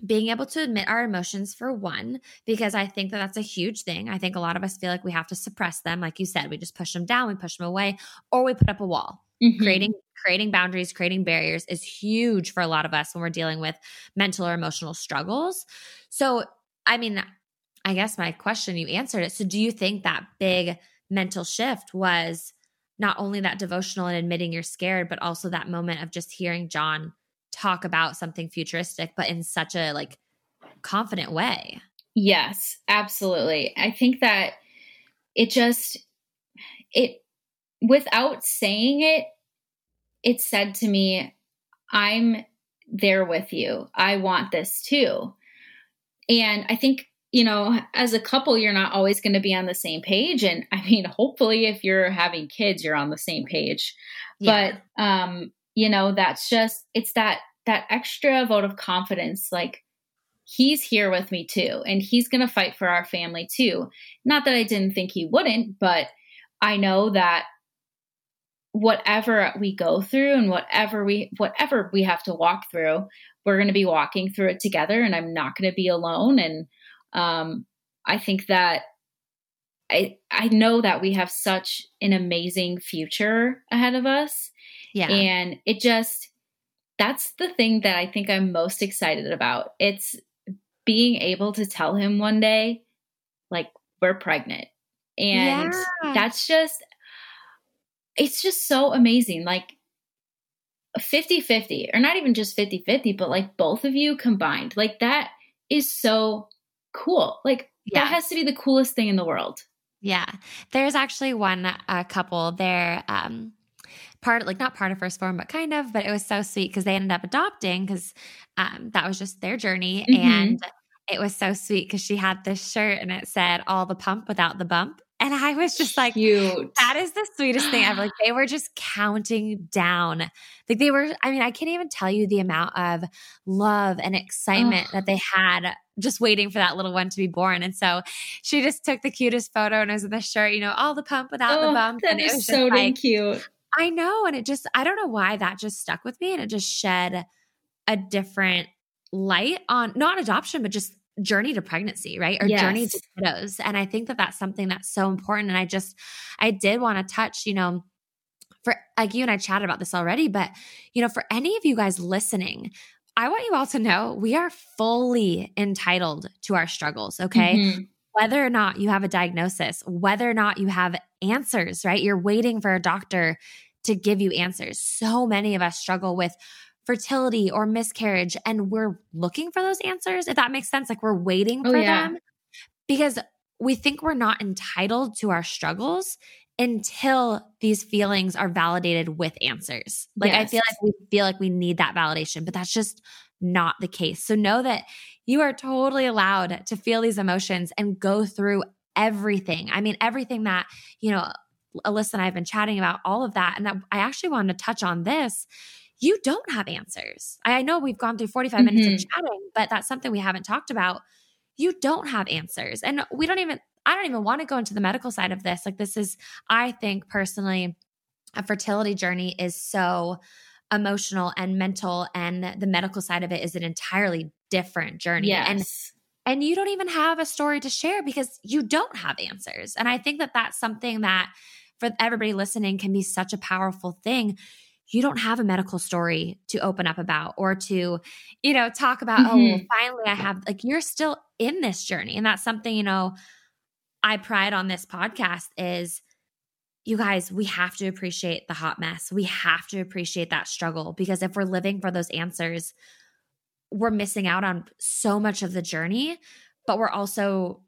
being able to admit our emotions for one because i think that that's a huge thing i think a lot of us feel like we have to suppress them like you said we just push them down we push them away or we put up a wall mm-hmm. creating creating boundaries creating barriers is huge for a lot of us when we're dealing with mental or emotional struggles so i mean i guess my question you answered it so do you think that big mental shift was not only that devotional and admitting you're scared but also that moment of just hearing john talk about something futuristic, but in such a like confident way. Yes, absolutely. I think that it just it without saying it, it said to me, I'm there with you. I want this too. And I think, you know, as a couple, you're not always going to be on the same page. And I mean, hopefully, if you're having kids, you're on the same page. Yeah. But, um, you know, that's just, it's that that extra vote of confidence like he's here with me too and he's going to fight for our family too not that i didn't think he wouldn't but i know that whatever we go through and whatever we whatever we have to walk through we're going to be walking through it together and i'm not going to be alone and um, i think that i i know that we have such an amazing future ahead of us yeah and it just that's the thing that I think I'm most excited about. It's being able to tell him one day, like, we're pregnant. And yeah. that's just, it's just so amazing. Like, 50 50, or not even just 50 50, but like both of you combined. Like, that is so cool. Like, yeah. that has to be the coolest thing in the world. Yeah. There's actually one uh, couple there. Um, part like not part of 1st form but kind of but it was so sweet because they ended up adopting because um, that was just their journey mm-hmm. and it was so sweet because she had this shirt and it said all the pump without the bump and I was just like, Cute. that is the sweetest thing ever. Like they were just counting down. Like they were, I mean, I can't even tell you the amount of love and excitement oh. that they oh. had just waiting for that little one to be born. And so she just took the cutest photo and it was in the shirt, you know, all the pump without oh, the bump. That and is so like, cute. I know. And it just, I don't know why that just stuck with me and it just shed a different light on not adoption, but just journey to pregnancy, right? Or yes. journey to kiddos. And I think that that's something that's so important. And I just, I did want to touch, you know, for like you and I chatted about this already, but, you know, for any of you guys listening, I want you all to know we are fully entitled to our struggles, okay? Mm-hmm whether or not you have a diagnosis, whether or not you have answers, right? You're waiting for a doctor to give you answers. So many of us struggle with fertility or miscarriage, and we're looking for those answers, if that makes sense. Like we're waiting oh, for oh, yeah. them because we think we're not entitled to our struggles until these feelings are validated with answers. Like yes. I feel like we feel like we need that validation, but that's just not the case. So know that you are totally allowed to feel these emotions and go through everything. I mean, everything that, you know, Alyssa and I have been chatting about all of that. And I actually wanted to touch on this. You don't have answers. I know we've gone through 45 mm-hmm. minutes of mm-hmm. chatting, but that's something we haven't talked about. You don't have answers. And we don't even, I don't even want to go into the medical side of this. Like, this is, I think personally, a fertility journey is so emotional and mental, and the medical side of it is an entirely different journey. Yes. And and you don't even have a story to share because you don't have answers. And I think that that's something that for everybody listening can be such a powerful thing. You don't have a medical story to open up about or to, you know, talk about, mm-hmm. oh, well, mm-hmm. finally I have, like, you're still in this journey. And that's something, you know, I pride on this podcast is you guys, we have to appreciate the hot mess. We have to appreciate that struggle because if we're living for those answers, we're missing out on so much of the journey, but we're also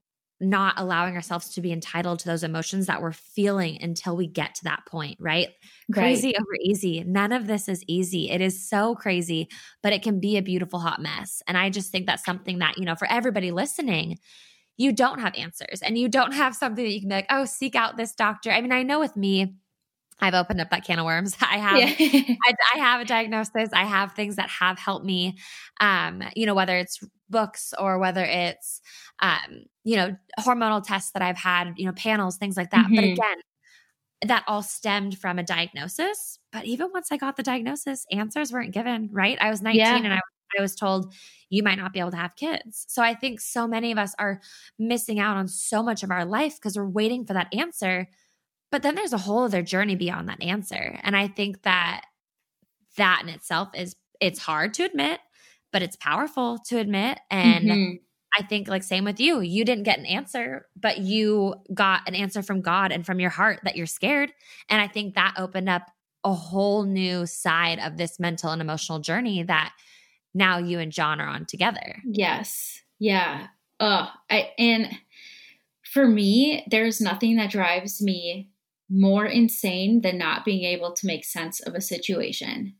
not allowing ourselves to be entitled to those emotions that we're feeling until we get to that point, right? right? Crazy over easy. None of this is easy. It is so crazy, but it can be a beautiful hot mess. And I just think that's something that, you know, for everybody listening, you don't have answers and you don't have something that you can be like, oh, seek out this doctor. I mean, I know with me, I've opened up that can of worms. I have, yeah. I, I, have a diagnosis. I have things that have helped me. Um, you know, whether it's books or whether it's, um, you know, hormonal tests that I've had, you know, panels, things like that. Mm-hmm. But again, that all stemmed from a diagnosis. But even once I got the diagnosis, answers weren't given. Right? I was 19 yeah. and I I was told you might not be able to have kids. So I think so many of us are missing out on so much of our life because we're waiting for that answer. But then there's a whole other journey beyond that answer. And I think that that in itself is it's hard to admit, but it's powerful to admit. And mm-hmm. I think like same with you. You didn't get an answer, but you got an answer from God and from your heart that you're scared. And I think that opened up a whole new side of this mental and emotional journey that now you and John are on together. Yes. Yeah. Oh, I and for me, there's nothing that drives me more insane than not being able to make sense of a situation.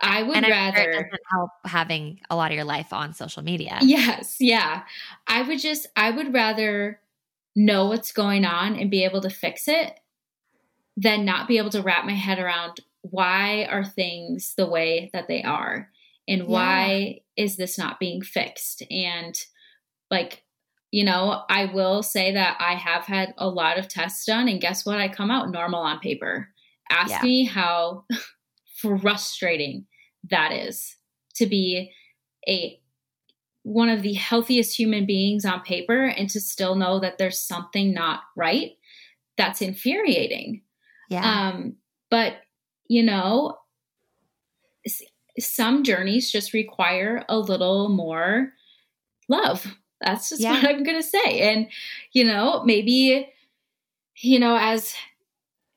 I would and rather doesn't help having a lot of your life on social media. Yes, yeah. I would just I would rather know what's going on and be able to fix it than not be able to wrap my head around why are things the way that they are and why yeah. is this not being fixed and like you know i will say that i have had a lot of tests done and guess what i come out normal on paper ask yeah. me how frustrating that is to be a one of the healthiest human beings on paper and to still know that there's something not right that's infuriating yeah um but you know some journeys just require a little more love. That's just yeah. what I'm going to say. And you know, maybe you know as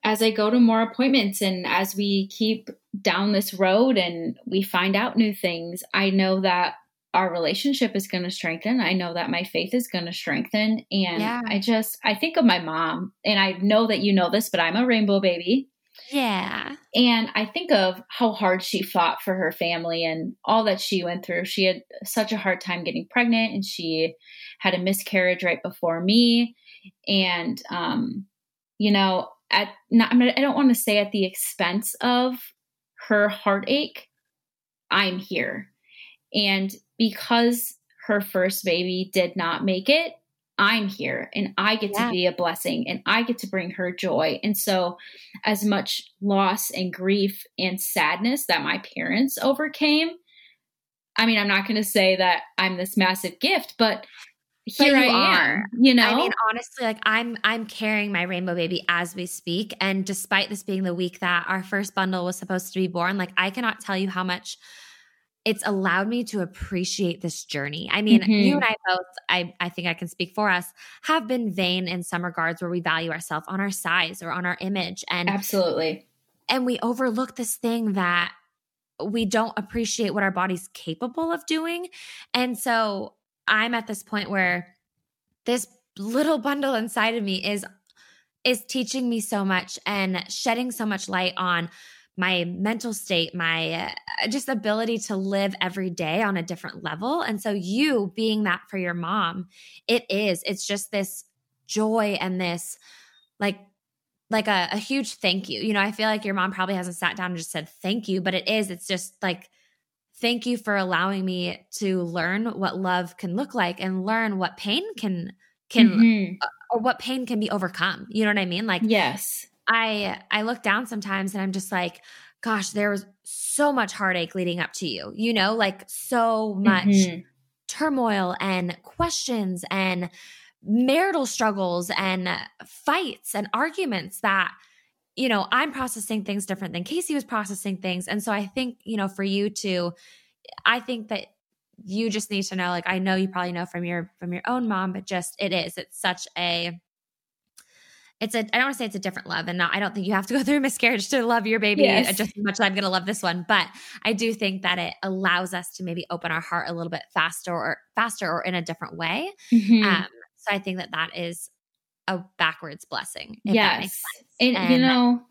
as I go to more appointments and as we keep down this road and we find out new things, I know that our relationship is going to strengthen. I know that my faith is going to strengthen. And yeah. I just, I think of my mom, and I know that you know this, but I'm a rainbow baby. Yeah. And I think of how hard she fought for her family and all that she went through. She had such a hard time getting pregnant and she had a miscarriage right before me. And, um, you know, at not, I don't want to say at the expense of her heartache, I'm here. And because her first baby did not make it, I'm here and I get yeah. to be a blessing and I get to bring her joy. And so, as much loss and grief and sadness that my parents overcame, I mean, I'm not going to say that I'm this massive gift, but here I are. Am, you know, I mean, honestly, like I'm, I'm carrying my rainbow baby as we speak, and despite this being the week that our first bundle was supposed to be born, like I cannot tell you how much it's allowed me to appreciate this journey. I mean, mm-hmm. you and I both, I, I think I can speak for us, have been vain in some regards where we value ourselves on our size or on our image. And absolutely. And we overlook this thing that we don't appreciate what our body's capable of doing. And so I'm at this point where this little bundle inside of me is is teaching me so much and shedding so much light on my mental state, my uh, just ability to live every day on a different level. And so, you being that for your mom, it is, it's just this joy and this like like a, a huge thank you. You know, I feel like your mom probably hasn't sat down and just said thank you, but it is, it's just like, thank you for allowing me to learn what love can look like and learn what pain can can mm-hmm. Uh, or what pain can be overcome you know what i mean like yes i i look down sometimes and i'm just like gosh there was so much heartache leading up to you you know like so much mm-hmm. turmoil and questions and marital struggles and fights and arguments that you know i'm processing things different than casey was processing things and so i think you know for you to i think that you just need to know like i know you probably know from your from your own mom but just it is it's such a it's a i don't want to say it's a different love and not i don't think you have to go through a miscarriage to love your baby yes. just as much as i'm going to love this one but i do think that it allows us to maybe open our heart a little bit faster or faster or in a different way mm-hmm. um, so i think that that is a backwards blessing yes and, and, you know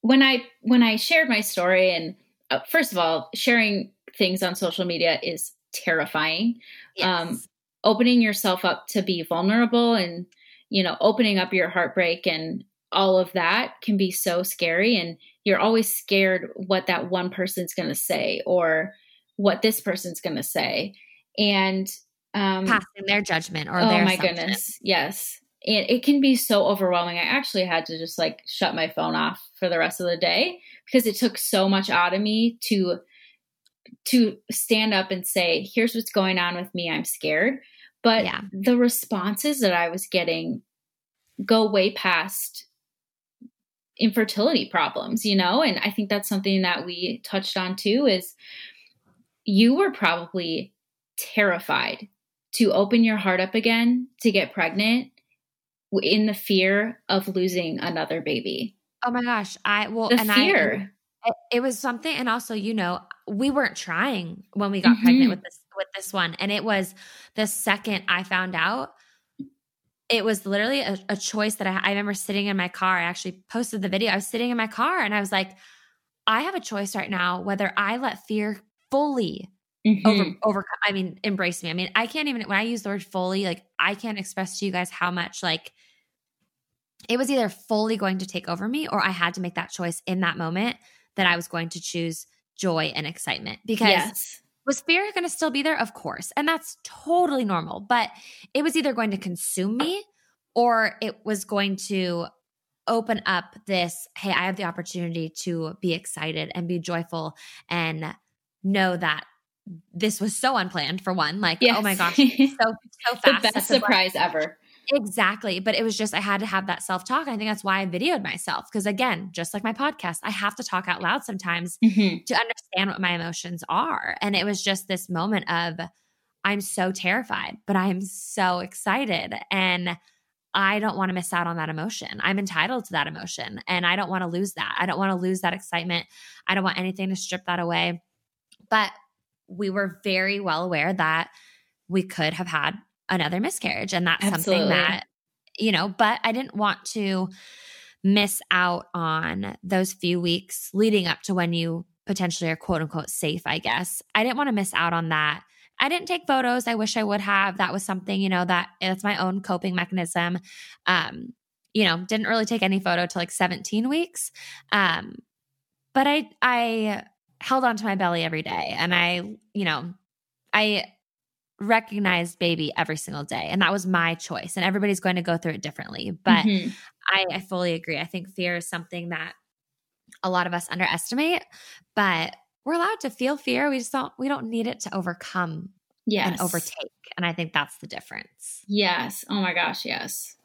when i when i shared my story and uh, first of all sharing things on social media is terrifying. Yes. Um, opening yourself up to be vulnerable and, you know, opening up your heartbreak and all of that can be so scary. And you're always scared what that one person's going to say or what this person's going to say. And, um, passing their judgment or oh their my goodness. Yes. And it can be so overwhelming. I actually had to just like shut my phone off for the rest of the day because it took so much out of me to to stand up and say, here's what's going on with me. I'm scared. But yeah. the responses that I was getting go way past infertility problems, you know? And I think that's something that we touched on too is you were probably terrified to open your heart up again to get pregnant in the fear of losing another baby. Oh my gosh. I well the and fear. I, it was something and also you know we weren't trying when we got mm-hmm. pregnant with this with this one and it was the second i found out it was literally a, a choice that I, I remember sitting in my car i actually posted the video i was sitting in my car and i was like i have a choice right now whether i let fear fully mm-hmm. over overcome i mean embrace me i mean i can't even when i use the word fully like i can't express to you guys how much like it was either fully going to take over me or i had to make that choice in that moment that i was going to choose joy and excitement because yes. Was fear going to still be there? Of course. And that's totally normal. But it was either going to consume me or it was going to open up this hey, I have the opportunity to be excited and be joyful and know that this was so unplanned for one. Like, yes. oh my gosh, so so fast. the best surprise ever. Exactly. But it was just, I had to have that self talk. I think that's why I videoed myself. Because again, just like my podcast, I have to talk out loud sometimes mm-hmm. to understand what my emotions are. And it was just this moment of, I'm so terrified, but I'm so excited. And I don't want to miss out on that emotion. I'm entitled to that emotion and I don't want to lose that. I don't want to lose that excitement. I don't want anything to strip that away. But we were very well aware that we could have had another miscarriage. And that's Absolutely. something that, you know, but I didn't want to miss out on those few weeks leading up to when you potentially are quote unquote safe, I guess. I didn't want to miss out on that. I didn't take photos. I wish I would have. That was something, you know, that that's my own coping mechanism. Um, you know, didn't really take any photo till like 17 weeks. Um, but I I held on to my belly every day and I, you know, I recognized baby every single day. And that was my choice. And everybody's going to go through it differently. But mm-hmm. I, I fully agree. I think fear is something that a lot of us underestimate, but we're allowed to feel fear. We just don't we don't need it to overcome yes. and overtake. And I think that's the difference. Yes. Oh my gosh, yes.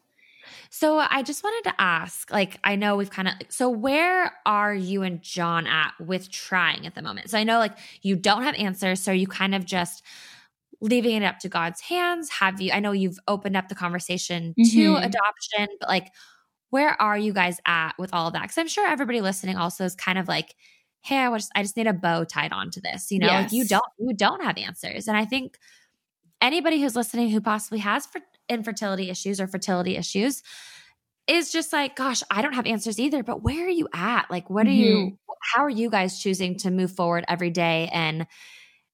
So I just wanted to ask, like, I know we've kind of, so where are you and John at with trying at the moment? So I know, like, you don't have answers. So you kind of just leaving it up to God's hands? Have you, I know you've opened up the conversation mm-hmm. to adoption, but like, where are you guys at with all of that? Because I'm sure everybody listening also is kind of like, hey, I just, I just need a bow tied onto this. You know, yes. like you don't, you don't have answers. And I think anybody who's listening who possibly has for infertility issues or fertility issues is just like, gosh, I don't have answers either. But where are you at? Like, what are mm-hmm. you? How are you guys choosing to move forward every day and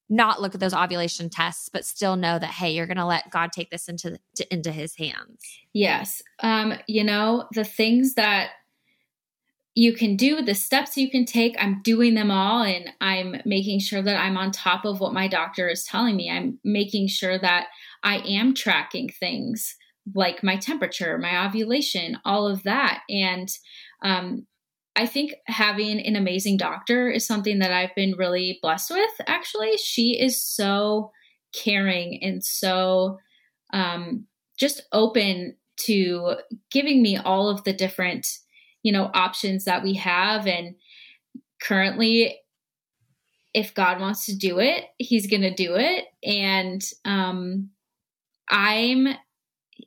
not look at those ovulation tests but still know that hey you're going to let god take this into to, into his hands yes um you know the things that you can do, the steps you can take. I'm doing them all and I'm making sure that I'm on top of what my doctor is telling me. I'm making sure that I am tracking things like my temperature, my ovulation, all of that. And um, I think having an amazing doctor is something that I've been really blessed with, actually. She is so caring and so um, just open to giving me all of the different you know options that we have and currently if god wants to do it he's going to do it and um i'm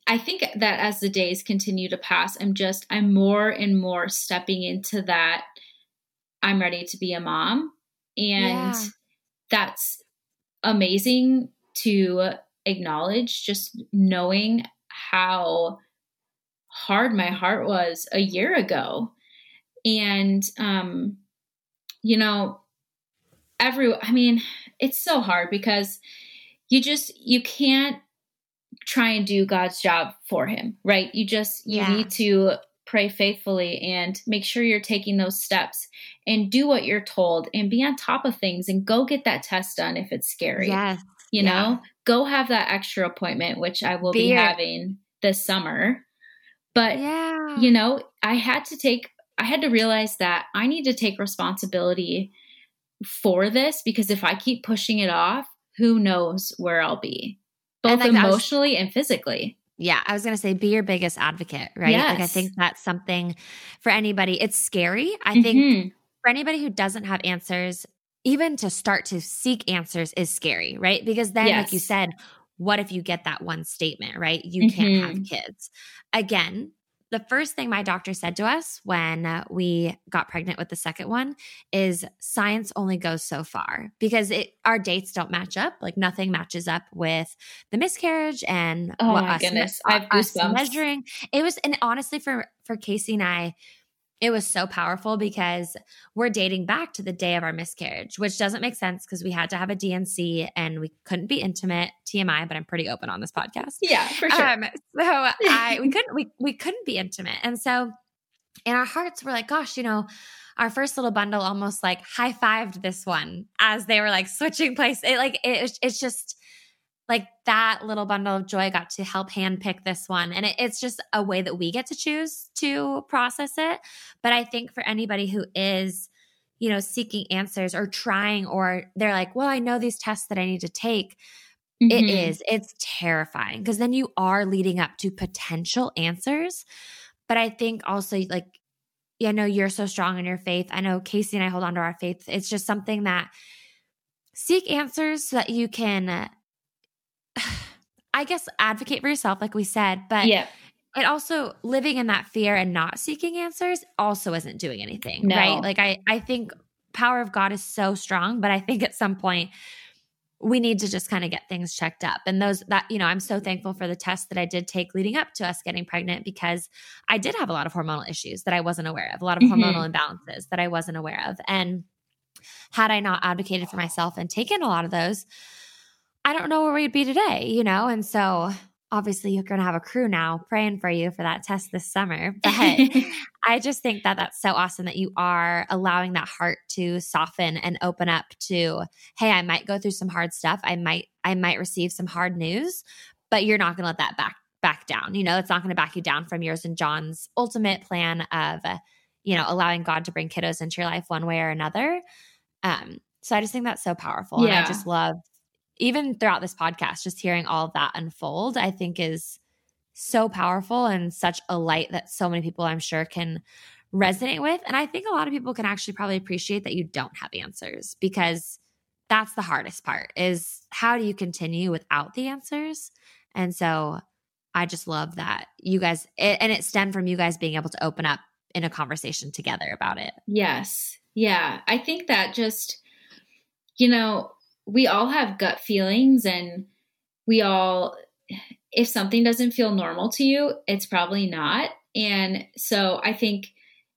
i think that as the days continue to pass i'm just i'm more and more stepping into that i'm ready to be a mom and yeah. that's amazing to acknowledge just knowing how hard my heart was a year ago. And, um, you know, every, I mean, it's so hard because you just, you can't try and do God's job for him, right? You just, you yeah. need to pray faithfully and make sure you're taking those steps and do what you're told and be on top of things and go get that test done if it's scary. Yes. You yeah. know, go have that extra appointment, which I will be, be having this summer. But, yeah. you know, I had to take, I had to realize that I need to take responsibility for this because if I keep pushing it off, who knows where I'll be, both like emotionally was, and physically. Yeah, I was going to say be your biggest advocate, right? Yes. Like I think that's something for anybody. It's scary. I mm-hmm. think for anybody who doesn't have answers, even to start to seek answers is scary, right? Because then, yes. like you said, what if you get that one statement, right? You mm-hmm. can't have mm-hmm. kids. Again, the first thing my doctor said to us when uh, we got pregnant with the second one is science only goes so far because it our dates don't match up. Like nothing matches up with the miscarriage and oh what my us, goodness. i have goosebumps. measuring. It was and honestly for for casey and i it was so powerful because we're dating back to the day of our miscarriage, which doesn't make sense because we had to have a D&C and we couldn't be intimate. TMI, but I'm pretty open on this podcast. Yeah, for sure. Um, so I we couldn't we we couldn't be intimate, and so in our hearts we're like, gosh, you know. Our first little bundle almost like high fived this one as they were like switching place. It like it, it's just like that little bundle of joy got to help handpick this one. And it, it's just a way that we get to choose to process it. But I think for anybody who is, you know, seeking answers or trying, or they're like, well, I know these tests that I need to take. Mm-hmm. It is, it's terrifying because then you are leading up to potential answers. But I think also, like, yeah, I know you're so strong in your faith. I know Casey and I hold on to our faith. It's just something that seek answers so that you can I guess advocate for yourself, like we said, but yeah. it also living in that fear and not seeking answers also isn't doing anything, no. right? Like I, I think power of God is so strong, but I think at some point we need to just kind of get things checked up. And those that, you know, I'm so thankful for the test that I did take leading up to us getting pregnant because I did have a lot of hormonal issues that I wasn't aware of, a lot of mm-hmm. hormonal imbalances that I wasn't aware of. And had I not advocated for myself and taken a lot of those, I don't know where we'd be today, you know? And so obviously you're going to have a crew now praying for you for that test this summer. But I just think that that's so awesome that you are allowing that heart to soften and open up to, hey, I might go through some hard stuff. I might, I might receive some hard news, but you're not going to let that back, back down. You know, it's not going to back you down from yours and John's ultimate plan of, you know, allowing God to bring kiddos into your life one way or another. Um, so I just think that's so powerful. Yeah. And I just love even throughout this podcast, just hearing all of that unfold, I think is so powerful and such a light that so many people I'm sure can resonate with. And I think a lot of people can actually probably appreciate that you don't have answers because that's the hardest part is how do you continue without the answers? And so I just love that you guys, it, and it stemmed from you guys being able to open up in a conversation together about it. Yes. Yeah. I think that just, you know, we all have gut feelings and we all if something doesn't feel normal to you it's probably not and so i think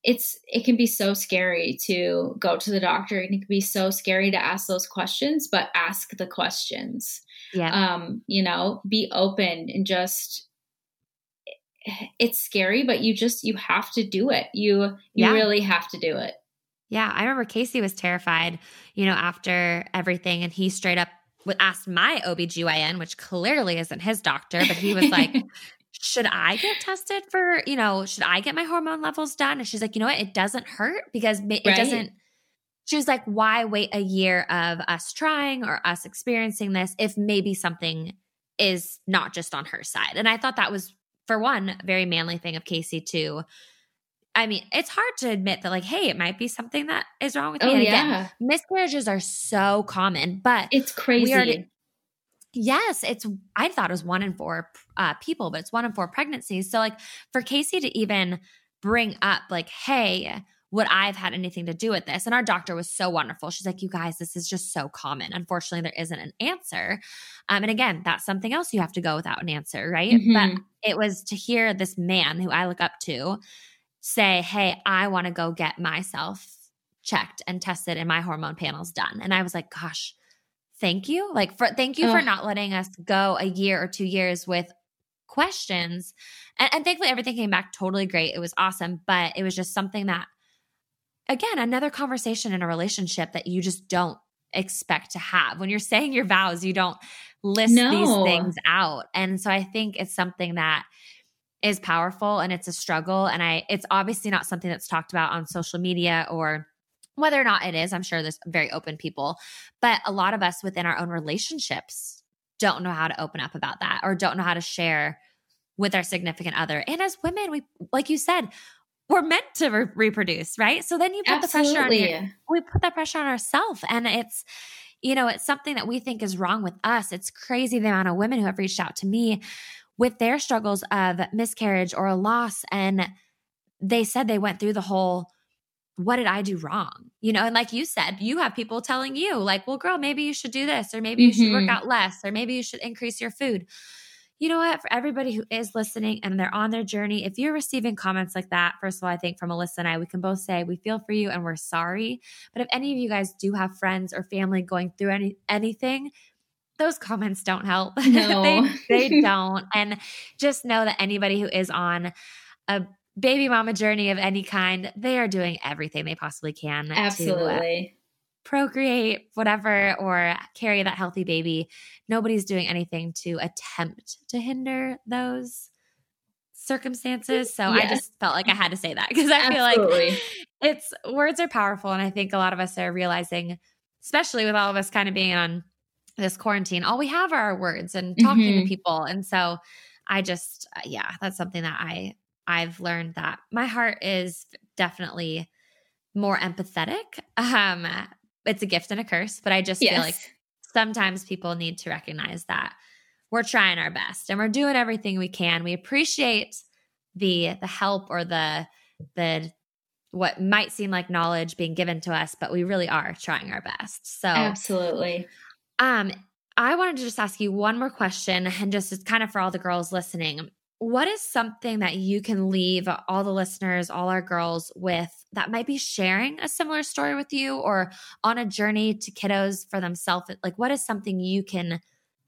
it's it can be so scary to go to the doctor and it can be so scary to ask those questions but ask the questions yeah um you know be open and just it's scary, but you just you have to do it. You you yeah. really have to do it. Yeah, I remember Casey was terrified, you know, after everything and he straight up asked my OBGYN, which clearly isn't his doctor, but he was like, should I get tested for, you know, should I get my hormone levels done? And she's like, you know what? It doesn't hurt because it right. doesn't. She was like, why wait a year of us trying or us experiencing this if maybe something is not just on her side? And I thought that was, for one, very manly thing of Casey to I mean, it's hard to admit that, like, hey, it might be something that is wrong with me. Oh, and again, yeah. miscarriages are so common, but it's crazy. yes, it's. I thought it was one in four uh, people, but it's one in four pregnancies. So, like, for Casey to even bring up, like, hey, would I've had anything to do with this? And our doctor was so wonderful. She's like, you guys, this is just so common. Unfortunately, there isn't an answer. Um, and again, that's something else you have to go without an answer, right? Mm-hmm. But it was to hear this man who I look up to say, Hey, I want to go get myself checked and tested and my hormone panels done. And I was like, Gosh, thank you. Like, for thank you Ugh. for not letting us go a year or two years with questions. And, and thankfully, everything came back totally great. It was awesome. But it was just something that, again, another conversation in a relationship that you just don't expect to have. When you're saying your vows, you don't list no. these things out. And so I think it's something that is powerful and it's a struggle and I it's obviously not something that's talked about on social media or whether or not it is, I'm sure there's very open people, but a lot of us within our own relationships don't know how to open up about that or don't know how to share with our significant other. And as women, we like you said, we're meant to re- reproduce, right? So then you put Absolutely. the pressure on your, we put that pressure on ourselves and it's you know, it's something that we think is wrong with us. It's crazy the amount of women who have reached out to me with their struggles of miscarriage or a loss. And they said they went through the whole, what did I do wrong? You know, and like you said, you have people telling you, like, well, girl, maybe you should do this, or maybe you mm-hmm. should work mm-hmm. out less, or maybe you should increase your food. You know what? For everybody who is listening and they're on their journey, if you're receiving comments like that, first of all, I think from Alyssa and I, we can both say we feel for you and we're sorry. But if any of you guys do have friends or family going through any anything, those comments don't help. No. they, they don't. And just know that anybody who is on a baby mama journey of any kind, they are doing everything they possibly can Absolutely. to uh, procreate, whatever, or carry that healthy baby. Nobody's doing anything to attempt to hinder those circumstances. So yes. I just felt like I had to say that because I Absolutely. feel like it's words are powerful. And I think a lot of us are realizing, especially with all of us kind of being on this quarantine, all we have are our words and talking mm-hmm. to people. And so I just, uh, yeah, that's something that I, I've learned that my heart is definitely more empathetic. Um, it's a gift and a curse, but I just yes. feel like sometimes people need to recognize that we're trying our best and we're doing everything we can. We appreciate the the help or the the what might seem like knowledge being given to us, but we really are trying our best. So Absolutely. Um, I wanted to just ask you one more question, and just kind of for all the girls listening. What is something that you can leave all the listeners, all our girls with that might be sharing a similar story with you or on a journey to kiddos for themselves? Like, what is something you can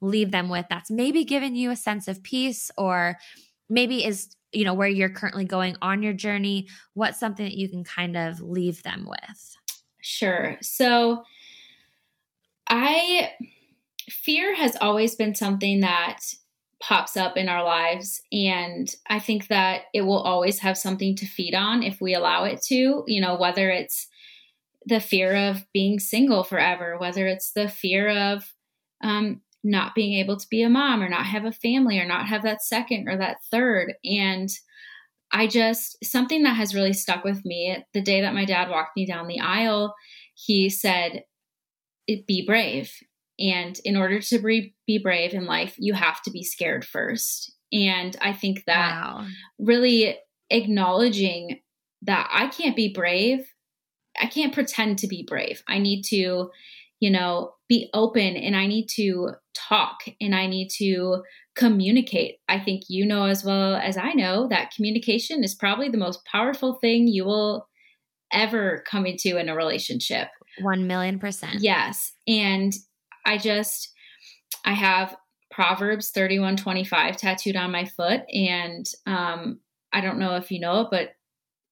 leave them with that's maybe given you a sense of peace or maybe is, you know, where you're currently going on your journey? What's something that you can kind of leave them with? Sure. So, I fear has always been something that pops up in our lives and I think that it will always have something to feed on if we allow it to, you know, whether it's the fear of being single forever, whether it's the fear of um, not being able to be a mom or not have a family or not have that second or that third. And I just, something that has really stuck with me the day that my dad walked me down the aisle, he said, be brave. And in order to be, be brave in life, you have to be scared first. And I think that wow. really acknowledging that I can't be brave, I can't pretend to be brave. I need to, you know, be open and I need to talk and I need to communicate. I think you know as well as I know that communication is probably the most powerful thing you will ever come into in a relationship. 1 million percent. Yes. And I just, I have Proverbs 31 25 tattooed on my foot. And um, I don't know if you know it, but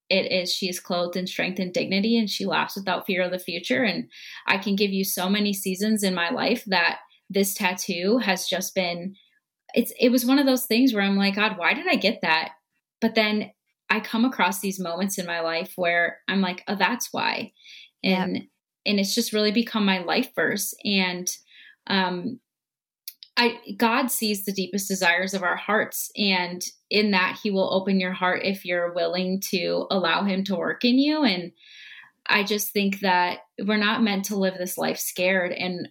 it is she is clothed in strength and dignity and she laughs without fear of the future. And I can give you so many seasons in my life that this tattoo has just been it's it was one of those things where I'm like, God, why did I get that? But then I come across these moments in my life where I'm like, oh, that's why. And and it's just really become my life verse. And um I God sees the deepest desires of our hearts and in that he will open your heart if you're willing to allow him to work in you and I just think that we're not meant to live this life scared and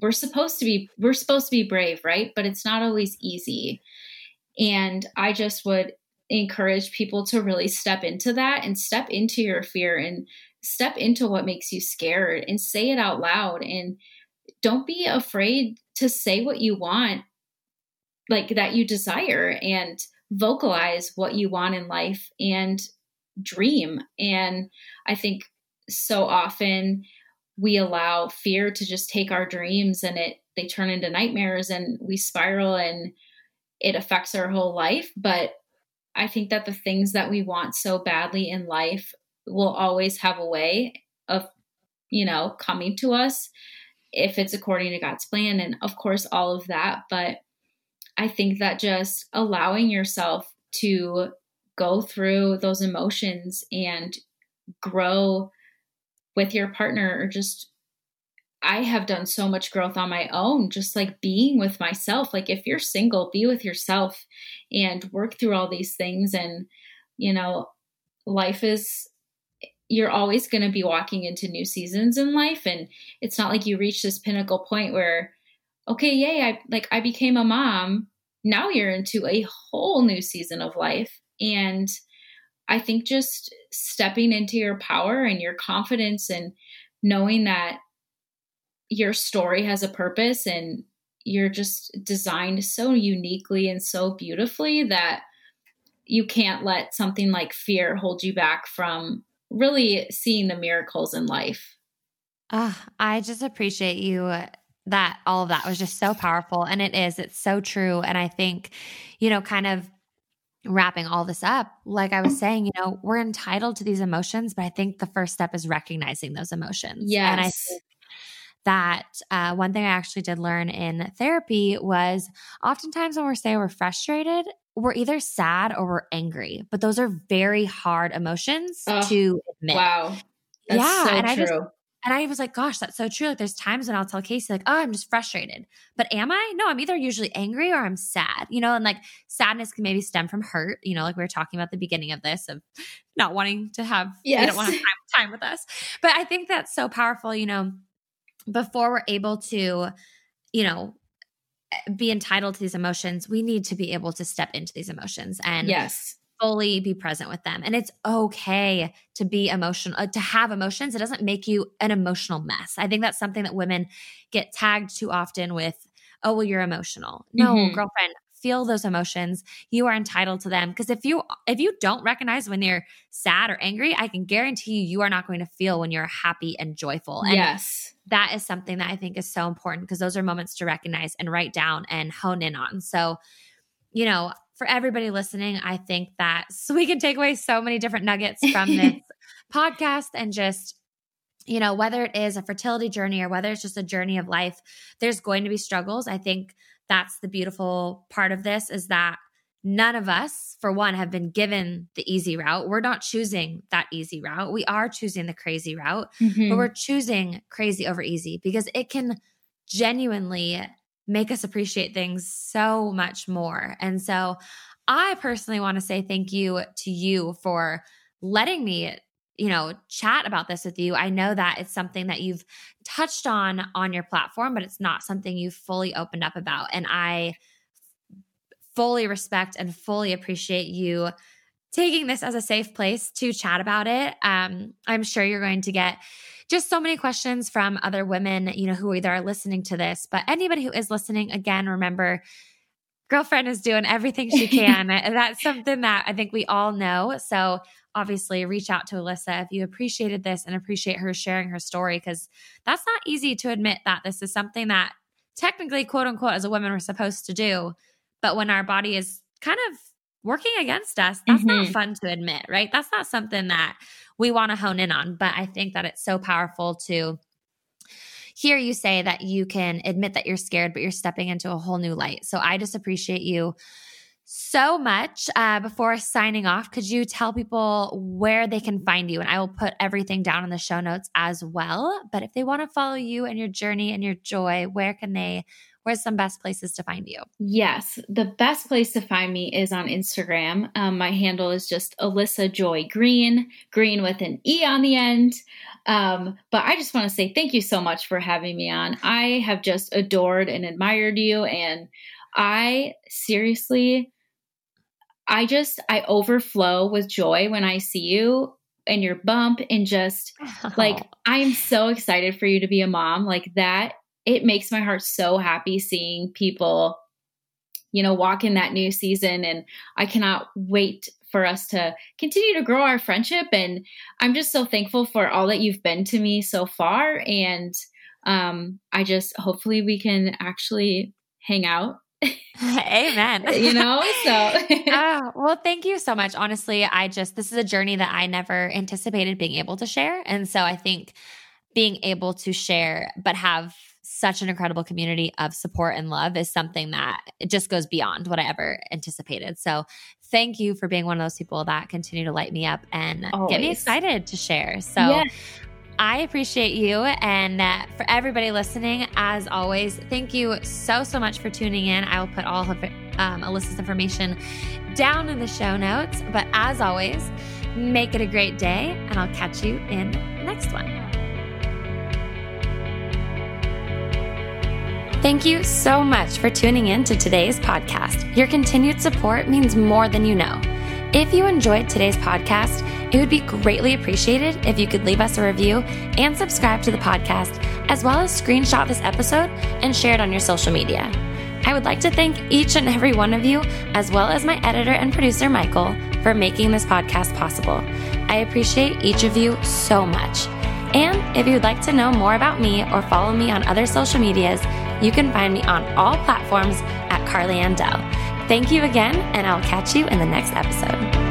we're supposed to be we're supposed to be brave, right? But it's not always easy. And I just would encourage people to really step into that and step into your fear and step into what makes you scared and say it out loud and don't be afraid to say what you want like that you desire and vocalize what you want in life and dream. And i think so often we allow fear to just take our dreams and it they turn into nightmares and we spiral and it affects our whole life. But i think that the things that we want so badly in life will always have a way of you know coming to us if it's according to god's plan and of course all of that but i think that just allowing yourself to go through those emotions and grow with your partner or just I have done so much growth on my own, just like being with myself. Like, if you're single, be with yourself and work through all these things. And, you know, life is, you're always going to be walking into new seasons in life. And it's not like you reach this pinnacle point where, okay, yay, I like, I became a mom. Now you're into a whole new season of life. And, I think just stepping into your power and your confidence and knowing that your story has a purpose and you're just designed so uniquely and so beautifully that you can't let something like fear hold you back from really seeing the miracles in life. Uh, I just appreciate you that all of that was just so powerful. And it is, it's so true. And I think, you know, kind of wrapping all this up, like I was saying, you know, we're entitled to these emotions, but I think the first step is recognizing those emotions. Yes. And I think that uh, one thing I actually did learn in therapy was oftentimes when we're saying we're frustrated, we're either sad or we're angry, but those are very hard emotions oh, to admit. Wow. That's yeah, so and true. I just and I was like, gosh, that's so true. Like there's times when I'll tell Casey, like, oh, I'm just frustrated. But am I? No, I'm either usually angry or I'm sad, you know, and like sadness can maybe stem from hurt, you know, like we were talking about the beginning of this of not wanting to have yes. you don't want to have time, time with us. But I think that's so powerful, you know, before we're able to, you know, be entitled to these emotions, we need to be able to step into these emotions and yes fully be present with them. And it's okay to be emotional, uh, to have emotions. It doesn't make you an emotional mess. I think that's something that women get tagged too often with, oh, well, you're emotional. No, mm-hmm. girlfriend, feel those emotions you are entitled to them. Because if you if you don't recognize when you're sad or angry i can guarantee you you are not going to feel when you're happy and joyful. And yes. that is something that i think is so important because those are moments to recognize and write down and hone in on. So you know for everybody listening, I think that so we can take away so many different nuggets from this podcast and just you know, whether it is a fertility journey or whether it's just a journey of life, there's going to be struggles. I think that's the beautiful part of this is that none of us, for one, have been given the easy route. We're not choosing that easy route. We are choosing the crazy route, mm-hmm. but we're choosing crazy over easy because it can genuinely make us appreciate things so much more. And so I personally want to say thank you to you for letting me you know chat about this with you i know that it's something that you've touched on on your platform but it's not something you've fully opened up about and i fully respect and fully appreciate you taking this as a safe place to chat about it. Um, i'm sure you're going to get just so many questions from other women, you know, who either are listening to this, but anybody who is listening, again, remember, girlfriend is doing everything she can. That's something that I think we all know. So obviously reach out to Alyssa if you appreciated this and appreciate her sharing her story because that's not easy to admit that this is something that technically, quote unquote, as a woman, we're supposed to do. But when our body is kind of working against us, that's mm-hmm. not fun to admit, right? That's not something that we want to hone in on. But I think that it's so powerful to hear you say that you can admit that you're scared, but you're stepping into a whole new light. So I just appreciate you so much. Uh, before signing off, could you tell people where they can find you? And I will put everything down in the show notes as well. But if they want to follow you and your journey and your joy, where can they? Where's some best places to find you? Yes, the best place to find me is on Instagram. Um, my handle is just Alyssa Joy Greene, green with an E on the end. Um, but I just want to say thank you so much for having me on. I have just adored and admired you, and I seriously I just I overflow with joy when I see you and your bump and just oh. like I'm so excited for you to be a mom. Like that it makes my heart so happy seeing people you know walk in that new season and I cannot wait for us to continue to grow our friendship and I'm just so thankful for all that you've been to me so far and um I just hopefully we can actually hang out Amen. you know, so. oh, well, thank you so much. Honestly, I just, this is a journey that I never anticipated being able to share. And so I think being able to share, but have such an incredible community of support and love is something that it just goes beyond what I ever anticipated. So thank you for being one of those people that continue to light me up and Always. get me excited to share. So yeah. I appreciate you. And uh, for everybody listening, as always, thank you so, so much for tuning in. I will put all of um, Alyssa's information down in the show notes. But as always, make it a great day, and I'll catch you in the next one. Thank you so much for tuning in to today's podcast. Your continued support means more than you know. If you enjoyed today's podcast, it would be greatly appreciated if you could leave us a review and subscribe to the podcast, as well as screenshot this episode and share it on your social media. I would like to thank each and every one of you, as well as my editor and producer, Michael, for making this podcast possible. I appreciate each of you so much. And if you'd like to know more about me or follow me on other social medias, you can find me on all platforms at Carly Andell. Thank you again, and I'll catch you in the next episode.